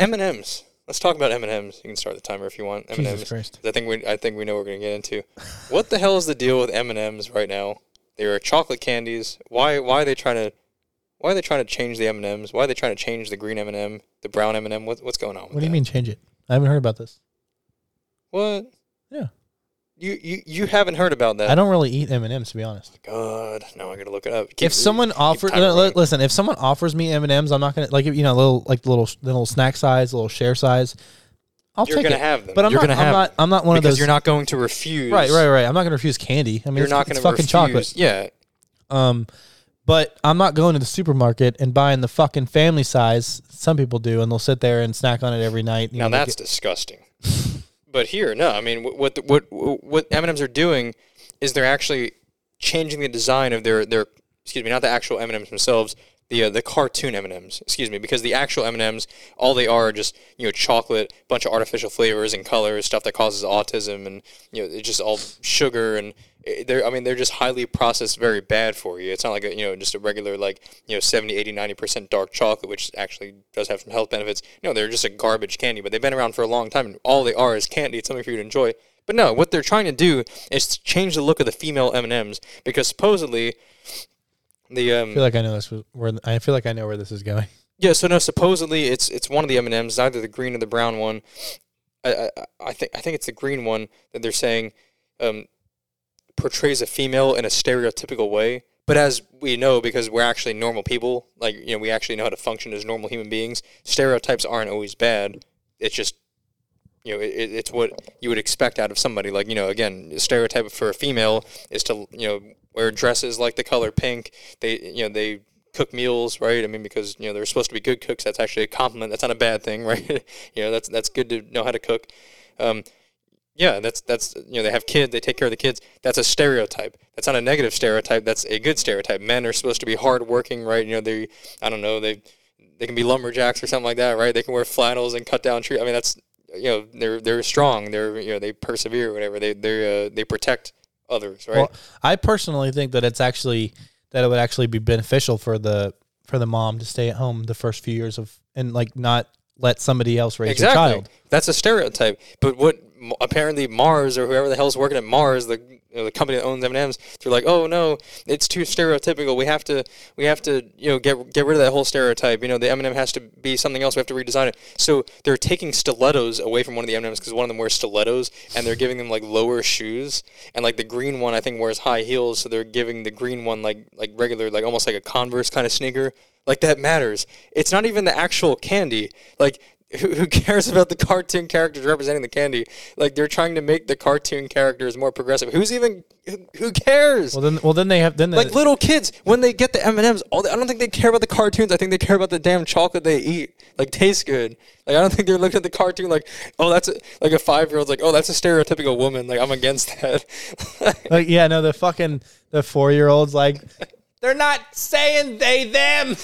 M and M's. Let's talk about M and M's. You can start the timer if you want. M and M's. I think we I think we know what we're gonna get into. What the hell is the deal with M and M's right now? They are chocolate candies. Why why are they trying to why are they trying to change the M and M's? Why are they trying to change the green M and m the brown M and m What, what's going on? With What do you that? mean change it? I haven't heard about this. What? Yeah. You you you haven't heard about that? I don't really eat M and M's to be honest. God, now I gotta look it up. Keep- if someone offers, listen, if someone offers me M and M's, I'm not gonna like you know little like the little the little snack size, little share size. I'll you're take gonna it. have them. but I'm you're not. gonna I'm have not. I'm not one of those. you're not going to refuse. right, right, right. I'm not gonna refuse candy. I mean, You're it's, not going to fucking refuse. chocolate. Yeah, Um, but I'm not going to the supermarket and buying the fucking family size. Some people do, and they'll sit there and snack on it every night. now know, that's disgusting. but here, no, I mean, what what what M and M's are doing is they're actually changing the design of their their excuse me, not the actual M and M's themselves, the uh, the cartoon M and M's. Excuse me, because the actual M and M's, all they are, are just you know chocolate, bunch of artificial flavors and colors, stuff that causes autism, and you know it's just all sugar and eh, they're I mean they're just highly processed, very bad for you. It's not like a, you know just a regular like you know 70, 80, 90 percent dark chocolate, which actually does have some health benefits. No, they're just a garbage candy, but they've been around for a long time, and all they are is candy. It's something for you to enjoy. But no, what they're trying to do is change the look of the female M and M's because supposedly the um I feel like I know this was where I feel like I know where this is going. yeah, so no, supposedly it's it's one of the M and M's, either the green or the brown one. I, I I think I think it's the green one that they're saying um, portrays a female in a stereotypical way. But as we know, because we're actually normal people, like you know, we actually know how to function as normal human beings. Stereotypes aren't always bad. It's just you know, it, it's what you would expect out of somebody. Like you know, again, a stereotype for a female is to you know wear dresses like the color pink. They you know they cook meals, right? I mean, because you know they're supposed to be good cooks. That's actually a compliment. That's not a bad thing, right? you know, that's that's good to know how to cook. Um, yeah, that's that's you know they have kids, they take care of the kids. That's a stereotype. That's not a negative stereotype. That's a good stereotype. Men are supposed to be hardworking, right? You know, they I don't know they they can be lumberjacks or something like that, right? They can wear flannels and cut down trees. I mean, that's you know they're they're strong. They're you know they persevere, whatever. They they uh, they protect others, right? Well, I personally think that it's actually that it would actually be beneficial for the for the mom to stay at home the first few years of and like not let somebody else raise exactly. your child. That's a stereotype. But what apparently Mars or whoever the hell's working at Mars, the you know, the company that owns M and M's, they're like, oh no, it's too stereotypical. We have to we have to you know get get rid of that whole stereotype. You know, the M and m has to be something else. We have to redesign it. So they're taking stilettos away from one of the M and M's because one of them wears stilettos, and they're giving them like lower shoes. And like the green one, I think wears high heels, so they're giving the green one like like regular, like almost like a Converse kind of sneaker. Like that matters. It's not even the actual candy. Like who, cares about the cartoon characters representing the candy? Like they're trying to make the cartoon characters more progressive. Who's even who, cares? Well then, well then they have then like little kids when they get the M and M's, all they, I don't think they care about the cartoons. I think they care about the damn chocolate they eat. Like tastes good. Like I don't think they're looking at the cartoon like, oh that's a, like a five year old's like, oh that's a stereotypical woman. Like I'm against that. like yeah no the fucking the four year olds like they're not saying they them.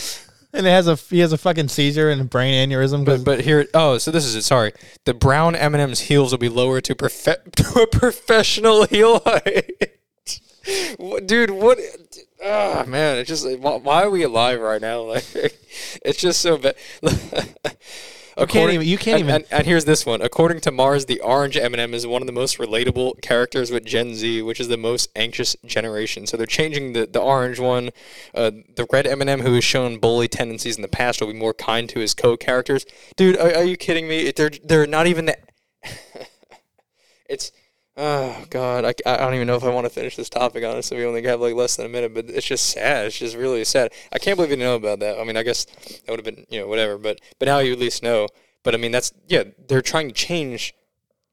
And it has a he has a fucking seizure and a brain aneurysm. But but here oh so this is it. Sorry, the brown M and M's heels will be lower to profe- to a professional heel height. Dude, what? Ah, man, it's just why, why are we alive right now? Like, it's just so bad. According- even- you can't and- even- And, and here's this one. According to Mars, the orange M&M is one of the most relatable characters with Gen Z, which is the most anxious generation. So they're changing the, the orange one. Uh, the red M&M, who has shown bully tendencies in the past, will be more kind to his co-characters. Dude, are, are you kidding me? They're they're not even that. it's. Oh God, I, I don't even know if I want to finish this topic. Honestly, we only have like less than a minute, but it's just sad. It's just really sad. I can't believe you know about that. I mean, I guess that would have been you know whatever, but but now you at least know. But I mean, that's yeah, they're trying to change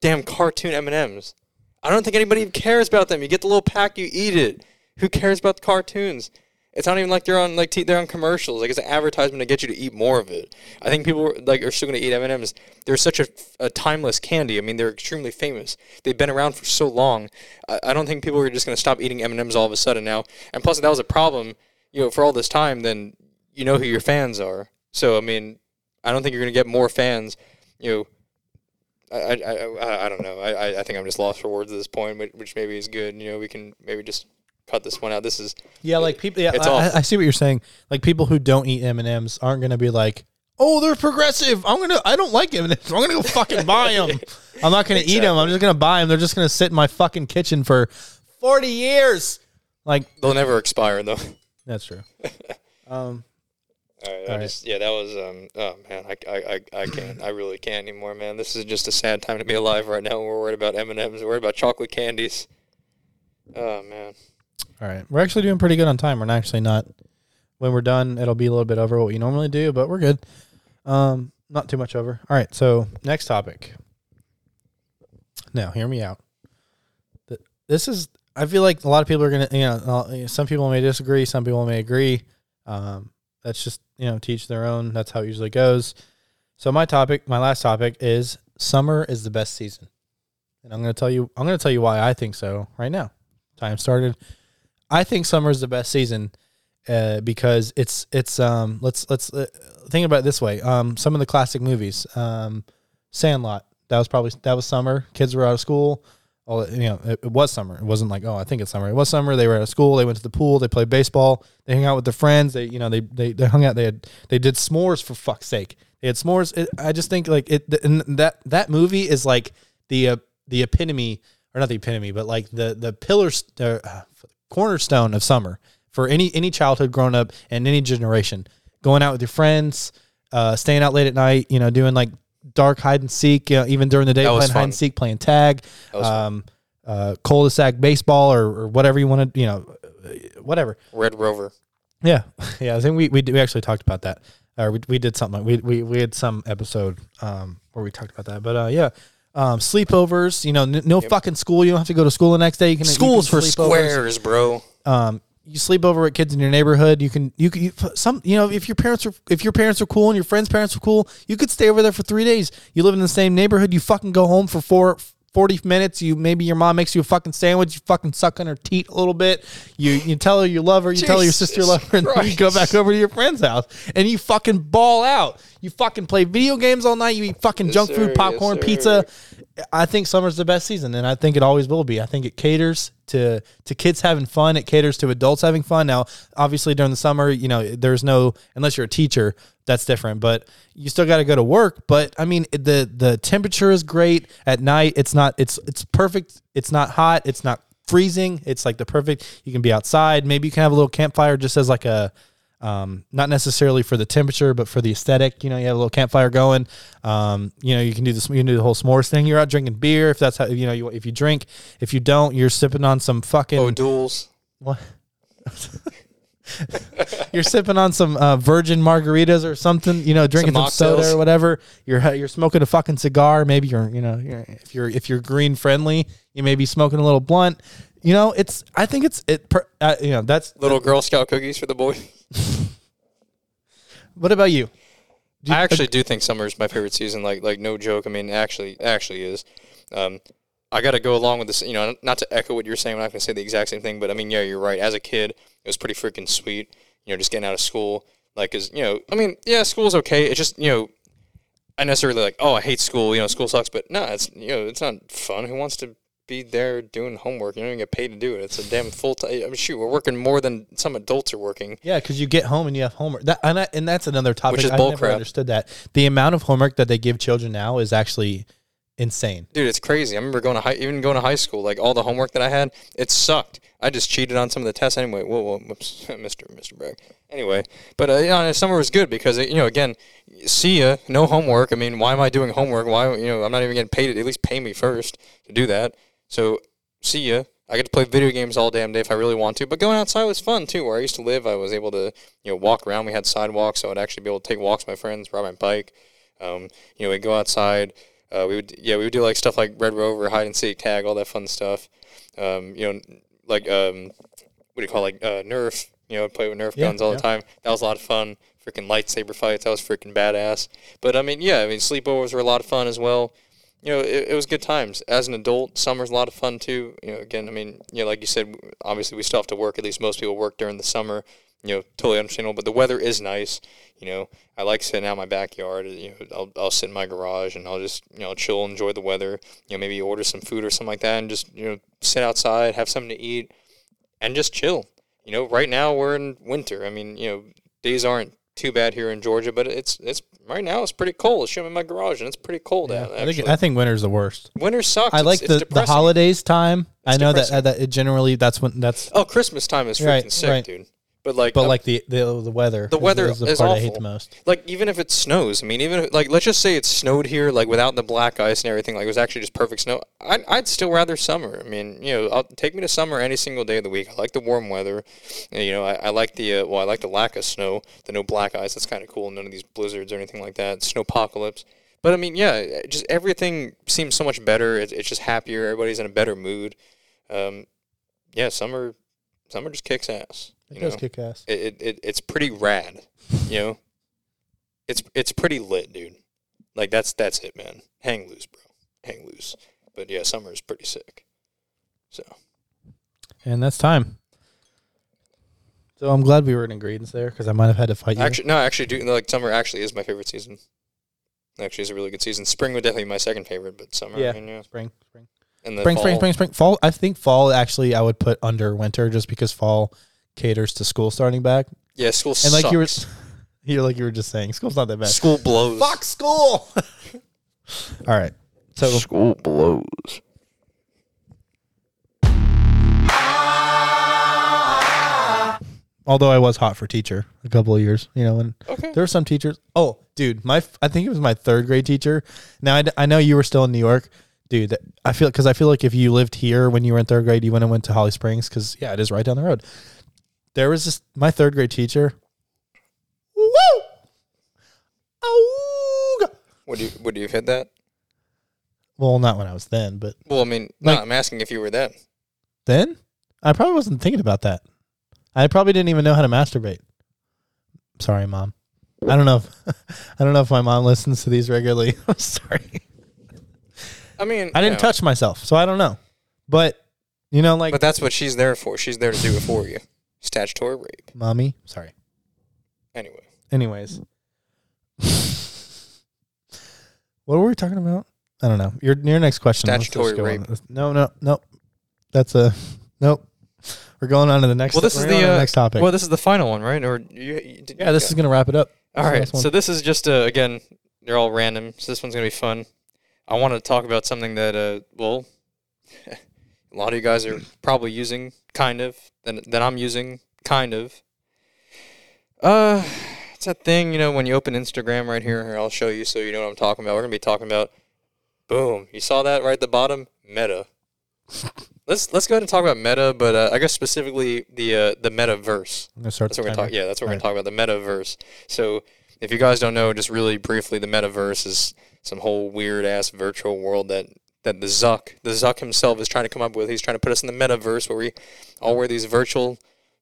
damn cartoon M and M's. I don't think anybody cares about them. You get the little pack, you eat it. Who cares about the cartoons? It's not even like they're on like t- they're on commercials. Like it's an advertisement to get you to eat more of it. I think people like are still going to eat M and M's. They're such a, a timeless candy. I mean, they're extremely famous. They've been around for so long. I, I don't think people are just going to stop eating M and M's all of a sudden now. And plus, if that was a problem, you know, for all this time, then you know who your fans are. So I mean, I don't think you're going to get more fans. You know, I, I, I, I don't know. I, I- think I'm just lost for words at this point, which maybe is good. You know, we can maybe just cut this one out. This is yeah, like people. Yeah, It's I, I- I see what you're saying. Like people who don't eat M and M's aren't going to be like, oh, they're progressive. I'm gonna. I don't like M and M's. I'm gonna go fucking buy them. I'm not going to eat them. I'm just going to buy them. They're just going to sit in my fucking kitchen for forty years. Like they'll never expire though. that's true. Um, All right, I right. just yeah, that was um. Oh man, I, I, I, I can't. I really can't anymore, man. This is just a sad time to be alive right now. We're worried about M and M's. We're worried about chocolate candies. Oh man. All right, we're actually doing pretty good on time. We're actually not. When we're done, it'll be a little bit over what we normally do, but we're good. Um, not too much over. All right, so next topic. Now, hear me out. This is. I feel like a lot of people are gonna. You know, uh, some people may disagree. Some people may agree. Um, that's just you know, teach their own. That's how it usually goes. So my topic, my last topic is summer is the best season, and I'm going to tell you. I'm going to tell you why I think so right now. Time started. I think summer is the best season uh, because it's it's um let's let's uh, think about it this way. Um, some of the classic movies, um, Sandlot. That was probably that was summer. Kids were out of school. All you know, it, it was summer. It wasn't like oh, I think it's summer. It was summer. They were out of school. They went to the pool. They played baseball. They hung out with their friends. They you know they they, they hung out. They had they did s'mores for fuck's sake. They had s'mores. It, I just think like it. And that that movie is like the uh, the epitome or not the epitome, but like the the pillar uh, cornerstone of summer for any any childhood grown up and any generation. Going out with your friends, uh, staying out late at night, you know, doing like dark hide and seek, you know, even during the day playing hide and seek, playing tag, fun. um, uh, cul-de-sac baseball or, or whatever you want to, you know, uh, whatever. Red Rover. Yeah, yeah. I think we we, we actually talked about that. Or we, we did something. We, we we had some episode um where we talked about that. But uh yeah, um sleepovers. You know, n- no fucking school. You don't have to go to school the next day. You can you Schools can for sleep over. squares, bro. Um, you sleep over with kids in your neighborhood. You can you can you, some you know if your parents are if your parents are cool and your friends' parents are cool, you could stay over there for three days. You live in the same neighborhood. You fucking go home for four. 40 minutes you maybe your mom makes you a fucking sandwich you fucking suck on her teat a little bit. You you tell her you love her you tell her your sister you love her and then you go back over to your friend's house and you fucking ball out. You fucking play video games all night you eat fucking junk sir, food popcorn sir. pizza I think summer's the best season, and I think it always will be. I think it caters to to kids having fun. It caters to adults having fun. Now, obviously, during the summer, you know, there's no unless you're a teacher, that's different. But you still got to go to work. But I mean, the the temperature is great at night. It's not. It's it's perfect. It's not hot. It's not freezing. It's like the perfect. You can be outside. Maybe you can have a little campfire just as like a um, not necessarily for the temperature, but for the aesthetic. You know, you have a little campfire going. Um, you know, you can do this. You can do the whole s'mores thing. You're out drinking beer if that's how you know. You, if you drink, if you don't, you're sipping on some fucking. Oh, duels. what? you're sipping on some uh, virgin margaritas or something. You know, drinking some, Some soda or whatever. You're you're smoking a fucking cigar. Maybe you're you know you're, if you're if you're green friendly, you may be smoking a little blunt. You know, it's. I think it's it. Per, uh, you know, that's. Little Girl Scout cookies for the boy. What about you? You- I actually do think summer is my favorite season. Like, like no joke. I mean, actually, actually is. Um, I got to go along with this. You know, not to echo what you're saying. I'm not going to say the exact same thing, but I mean, yeah, you're right. As a kid, it was pretty freaking sweet. You know, just getting out of school. Like, is you know, I mean, yeah, school's okay. It's just you know, I necessarily like, oh, I hate school. You know, school sucks. But no, it's you know, it's not fun. Who wants to be there doing homework? You don't even get paid to do it. It's a damn full time. I mean, shoot, we're working more than some adults are working. Yeah, because you get home and you have homework. That and, I, and that's another topic. Which is I bull never crap. understood that the amount of homework that they give children now is actually insane. Dude, it's crazy. I remember going to high, even going to high school, like all the homework that I had, it sucked. I just cheated on some of the tests anyway. Whoa, whoa, whoops, Mr. Mr. Bragg. Anyway, but uh, you know, summer was good because you know, again, see ya, no homework. I mean, why am I doing homework? Why, you know, I'm not even getting paid. At least pay me first to do that. So, see ya. I get to play video games all damn day if I really want to. But going outside was fun too. Where I used to live, I was able to, you know, walk around. We had sidewalks, so I'd actually be able to take walks with my friends, ride my bike. Um, you know, we'd go outside. Uh, we would, yeah, we would do like stuff like Red Rover, hide and seek, tag, all that fun stuff. Um, you know, like um, what do you call it, like uh, Nerf? You know, play with Nerf Yeah, guns all yeah. the time. That was a lot of fun. Freaking lightsaber fights. That was freaking badass. But I mean, yeah, I mean, sleepovers were a lot of fun as well. You know, it, it was good times. As an adult, summer's a lot of fun too. You know, again, I mean, you know, like you said, obviously we still have to work. At least most people work during the summer. You know, totally understandable. But the weather is nice. You know, I like sitting out in my backyard. You know, I'll, I'll sit in my garage and I'll just you know chill, enjoy the weather. You know, maybe order some food or something like that, and just you know sit outside, have something to eat, and just chill. You know, right now we're in winter. I mean, you know, days aren't too bad here in Georgia, but it's it's right now it's pretty cold. It's showing in my garage, and it's pretty cold out. I think I think winter's the worst. winter sucks. I like it's the, the holidays time. I know that, depressing. uh, that it generally that's when that's Oh, Christmas time is freaking Right, sick, right. dude. But like, but like the the, the weather. The weather is, the is part I hate awful. the most. like even if it snows, I mean, even if, like let's just say it snowed here, like without the black ice and everything, like it was actually just perfect snow. I'd, I'd still rather summer. I mean, you know, I'll take me to summer any single day of the week. I like the warm weather. And, you know, I, I like the uh, well, I like the lack of snow, the no black ice. That's kind of cool. None of these blizzards or anything like that. Snowpocalypse. But I mean, yeah, just everything seems so much better. It, it's just happier. Everybody's in a better mood. Um, yeah, summer, summer just kicks ass. It does know? kick ass. it, it, it it's pretty rad, you know. It's it's pretty lit, dude. Like that's that's it, man. Hang loose, bro. Hang loose. But yeah, summer is pretty sick. So And that's time. So I'm glad we were in agreement there because I might have had to fight you. Actually, no, actually, do like summer actually is my favorite season. Actually, is a really good season. Spring would definitely be my second favorite, but summer, Yeah. I mean, yeah. spring, spring, And the spring, fall, spring, spring, spring, fall. I think fall actually I would put under winter just because fall caters to school starting back. Yeah, school And like you were, sucks. you like you were just saying, school's not that bad. school blows. Fuck school. All right. So School blows. although I was hot for teacher a couple of years, you know, and Okay. there were some teachers. Oh, dude, my I think it was my third grade teacher. Now I, d- I know you were still in New York, dude. that- I feel because I feel like if you lived here when you were in third grade, you went and went to Holly Springs because yeah, it is right down the road. There was this my third grade teacher. Woo! Oh, Would you would you have hit that? well, not when I was then, but Well, I mean, no, Like- I'm asking if you were then. then I probably wasn't thinking about that. I probably didn't even know how to masturbate. Sorry, mom. I don't know. If, I don't know if my mom listens to these regularly. I'm sorry. I mean, I didn't know, touch myself, so I don't know. But you know, like But that's what she's there for. She's there to do it for you. Statutory rape. mommy. Sorry. Anyway, Anyways, what were we talking about? I don't know. Your your next question. Statutory go on. rape. No, no, no. That's a nope. We're going on to the next. well, this is the on to uh, next topic. Well, this is the final one, right? Or you? you did, yeah, this is gonna wrap it up. All This right, so this is just uh, again, they're all random. So this one's gonna be fun. I want to talk about something that uh, well, a lot of you guys are probably using, kind of, that that I'm using, kind of. Uh, it's that thing you know when you open Instagram right here. Here, I'll show you so you know what I'm talking about. We're gonna be talking about, boom. You saw that right at the bottom, Meta. let's let's go ahead and talk about Meta, but uh, I guess specifically the uh, the Metaverse. I'm gonna start. That's what we're gonna talk. Yeah, that's what we're Alright. gonna talk about. The metaverse. So, if you guys don't know, just really briefly, the metaverse is some whole weird ass virtual world that that the Zuck, the Zuck himself, is trying to come up with. He's trying to put us in the metaverse where we all wear these virtual,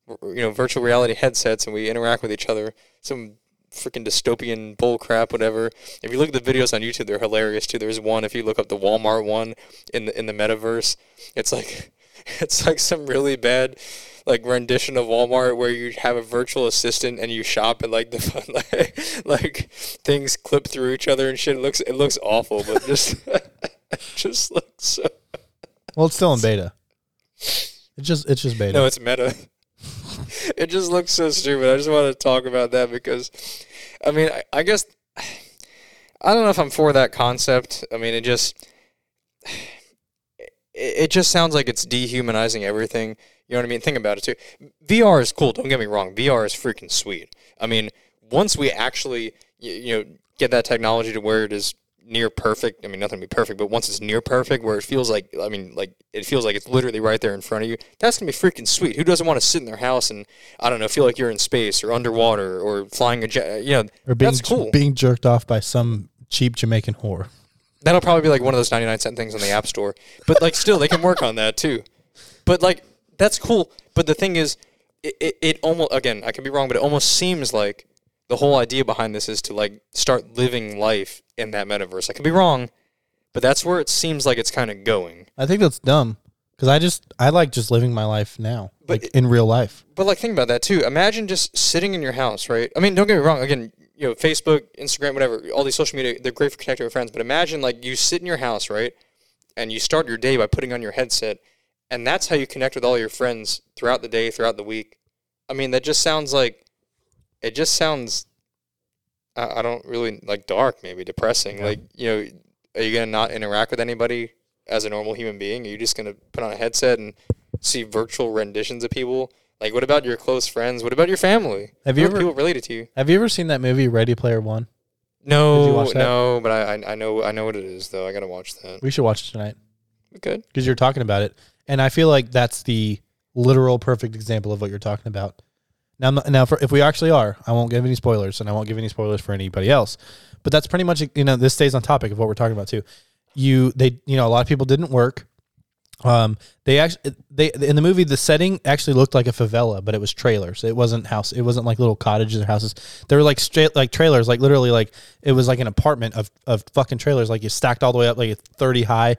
you know, virtual reality headsets and we interact with each other. Some freaking dystopian bull crap, whatever. If you look at the videos on YouTube, they're hilarious too. There's one if you look up the Walmart one in the in the metaverse, it's like it's like some really bad like rendition of Walmart where you have a virtual assistant and you shop and like the like, like things clip through each other and shit. It looks it looks awful, but just just looks so. Well, it's still in beta. It's just it's just beta. No, it's meta. it just looks so stupid. I just want to talk about that because, I mean, I, I guess I don't know if I'm for that concept. I mean, it just it, it just sounds like it's dehumanizing everything. You know what I mean? Think about it too. VR is cool. Don't get me wrong. VR is freaking sweet. I mean, once we actually you know get that technology to where it is near perfect. I mean, nothing to be perfect, but once it's near perfect, where it feels like, I mean, like it feels like it's literally right there in front of you. That's gonna be freaking sweet. Who doesn't want to sit in their house and I don't know, feel like you're in space or underwater or flying a jet? You know, or being that's cool. being jerked off by some cheap Jamaican whore. That'll probably be like one of those 99 cent things on the App Store. But like still they can work on that too. But like that's cool. But the thing is it, it, it almost again, I could be wrong, but it almost seems like the whole idea behind this is to like start living life in that metaverse. I could be wrong, but that's where it seems like it's kind of going. I think that's dumb because I just I like just living my life now, But like it- in real life. But like think about that too. Imagine just sitting in your house, right? I mean, don't get me wrong. Again, you know, Facebook, Instagram, whatever, all these social media, they're great for connecting with friends. But imagine like you sit in your house, right, and you start your day by putting on your headset, and that's how you connect with all your friends throughout the day, throughout the week. I mean, that just sounds like it just sounds. I, I don't really like dark, maybe depressing. Yeah. Like you know, are you gonna not interact with anybody as a normal human being? Are you just gonna put on a headset and see virtual renditions of people? Like, what about your close friends? What about your family? Have you ever- people related to you? Have you ever seen that movie Ready Player One? No, no, but I, I know I know what it is though. I gotta watch that. We should watch it tonight We could. because you're talking about it, and I feel like that's the literal perfect example of what you're talking about. Now, now, for, if we actually are, I won't give any spoilers, and I won't give any spoilers for anybody else. But that's pretty much you know this stays on topic of what we're talking about too. You they you know a lot of people didn't work. Um, they actually they in the movie the setting actually looked like a favela, but it was trailers. It wasn't house. It wasn't like little cottages or houses. They were like straight like trailers, like literally like it was like an apartment of of fucking trailers, like you stacked all the way up like thirty high,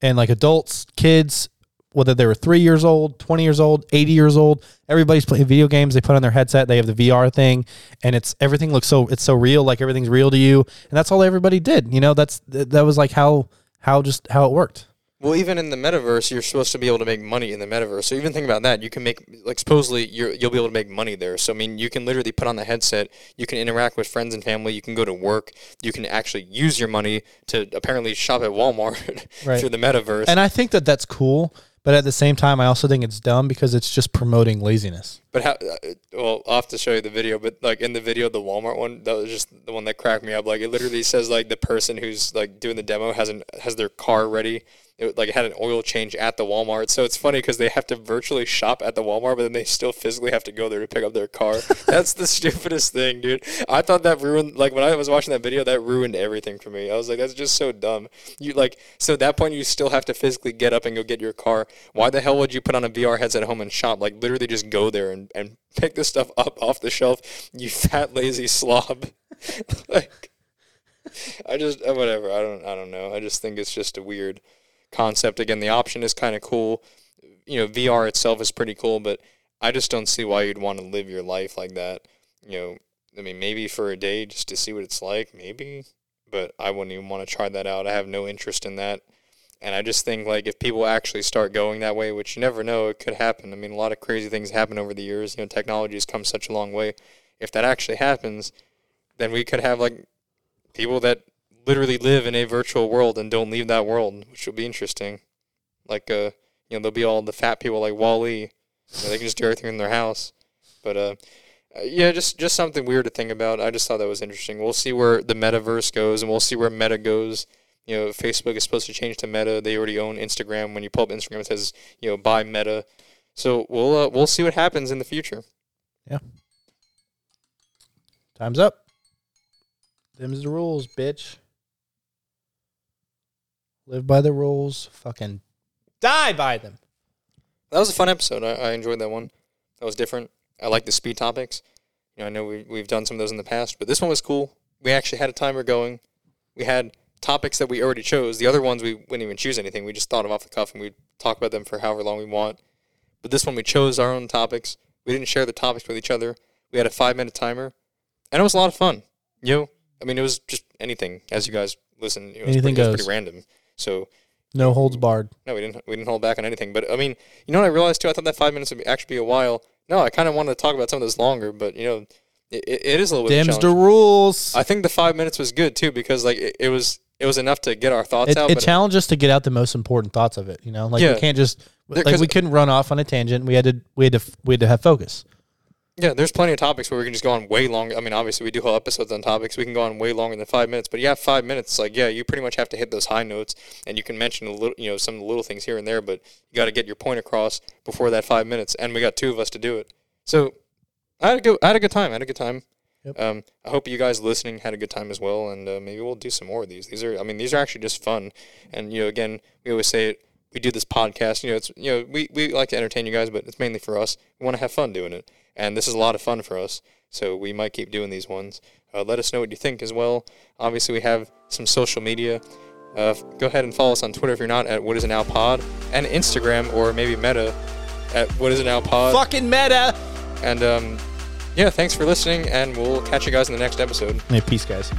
and like adults, kids, whether they were three years old, twenty years old, eighty years old. Everybody's playing video games. They put on their headset. They have the VR thing, and it's everything looks so it's so real. Like everything's real to you, and that's all everybody did. You know, that's that was like how how just how it worked. Well, even in the metaverse, you're supposed to be able to make money in the metaverse. So even think about that. You can make like supposedly you're, you'll be able to make money there. So I mean, you can literally put on the headset. You can interact with friends and family. You can go to work. You can actually use your money to apparently shop at Walmart Right. through the metaverse. And I think that that's cool, but at the same time, I also think it's dumb because it's just promoting laziness. But how? Uh, well, I'll have to show you the video. But like in the video, the Walmart one, that was just the one that cracked me up. Like it literally says like the person who's like doing the demo hasn't has their car ready. It like had an oil change at the Walmart. So it's funny because they have to virtually shop at the Walmart, but then they still physically have to go there to pick up their car. That's the stupidest thing, dude. I thought that ruined. Like when I was watching that video, that ruined everything for me. I was like, that's just so dumb. You like so at that point you still have to physically get up and go get your car. Why the hell would you put on a VR headset at home and shop? Like literally just go there and, and pick this stuff up off the shelf. You fat lazy slob. like I just uh, whatever. I don't I don't know. I just think it's just a weird concept. Again, the option is kind of cool. You know, VR itself is pretty cool, but I just don't see why you'd want to live your life like that. You know, I mean, maybe for a day just to see what it's like, maybe, but I wouldn't even want to try that out. I have no interest in that. And I just think like if people actually start going that way, which you never know, it could happen. I mean, a lot of crazy things happen over the years. You know, technology has come such a long way. If that actually happens, then we could have like people that literally live in a virtual world and don't leave that world, which will be interesting. Like uh, you know, there'll be all the fat people like WALL-E. You know, they can just do everything in their house. But uh, uh, yeah, just just something weird to think about. I just thought that was interesting. We'll see where the metaverse goes, and we'll see where Meta goes. You know, Facebook is supposed to change to Meta. They already own Instagram. When you pull up Instagram, it says you know by Meta. So we'll uh, we'll see what happens in the future. Yeah. Time's up. Them's the rules, bitch. Live by the rules. Fucking die by them. That was a fun episode. I, I enjoyed that one. That was different. I like the speed topics. You know, I know we, we've done some of those in the past, but this one was cool. We actually had a timer going. We had topics that we already chose. The other ones we wouldn't even choose anything. We just thought them off the cuff and we'd talk about them for however long we want. But this one we chose our own topics. We didn't share the topics with each other. We had a five minute timer, and it was a lot of fun. You know, I mean, it was just anything. As you guys listen, it was, Anything pretty, it was goes. pretty random. So No holds barred. no, we didn't. We didn't hold back on anything. But I mean, you know what I realized too? I thought that five minutes would be, actually be a while. No, I kind of wanted to talk about some of this longer, but you know, it, it is a little bit. Them's the rules. I think the five minutes was good too because like it, it was it was enough to get our thoughts It, out. it but uh, challenged us to get out the most important thoughts of it. You know, like Yeah. we can't just like we couldn't run off on a tangent. We had to we had to we had to have focus. Yeah, there's plenty of topics where we can just go on way longer. I mean, obviously we do whole episodes on topics. We can go on way longer than five minutes. But yeah, five minutes. Like yeah, you pretty much have to hit those high notes, and you can mention a little, you know, some little things here and there. But you got to get your point across before that five minutes. And we got two of us to do it. So I had a good, I had a good time. I had a good time. Yep. Um, I hope you guys listening had a good time as well, and uh, maybe we'll do some more of these. These are, I mean, these are actually just fun. And you know, again, we always say it. We do this podcast. You know, it's you know, we, we like to entertain you guys, but it's mainly for us. We want to have fun doing it, and this is a lot of fun for us. So we might keep doing these ones. Uh, let us know what you think as well. Obviously, we have some social media. Uh, go ahead and follow us on Twitter if you're not at What Is It Now Pod, and Instagram or maybe Meta at What Is It Now Pod. Fucking meta. And um, yeah, thanks for listening, and we'll catch you guys in the next episode. Hey, peace, guys.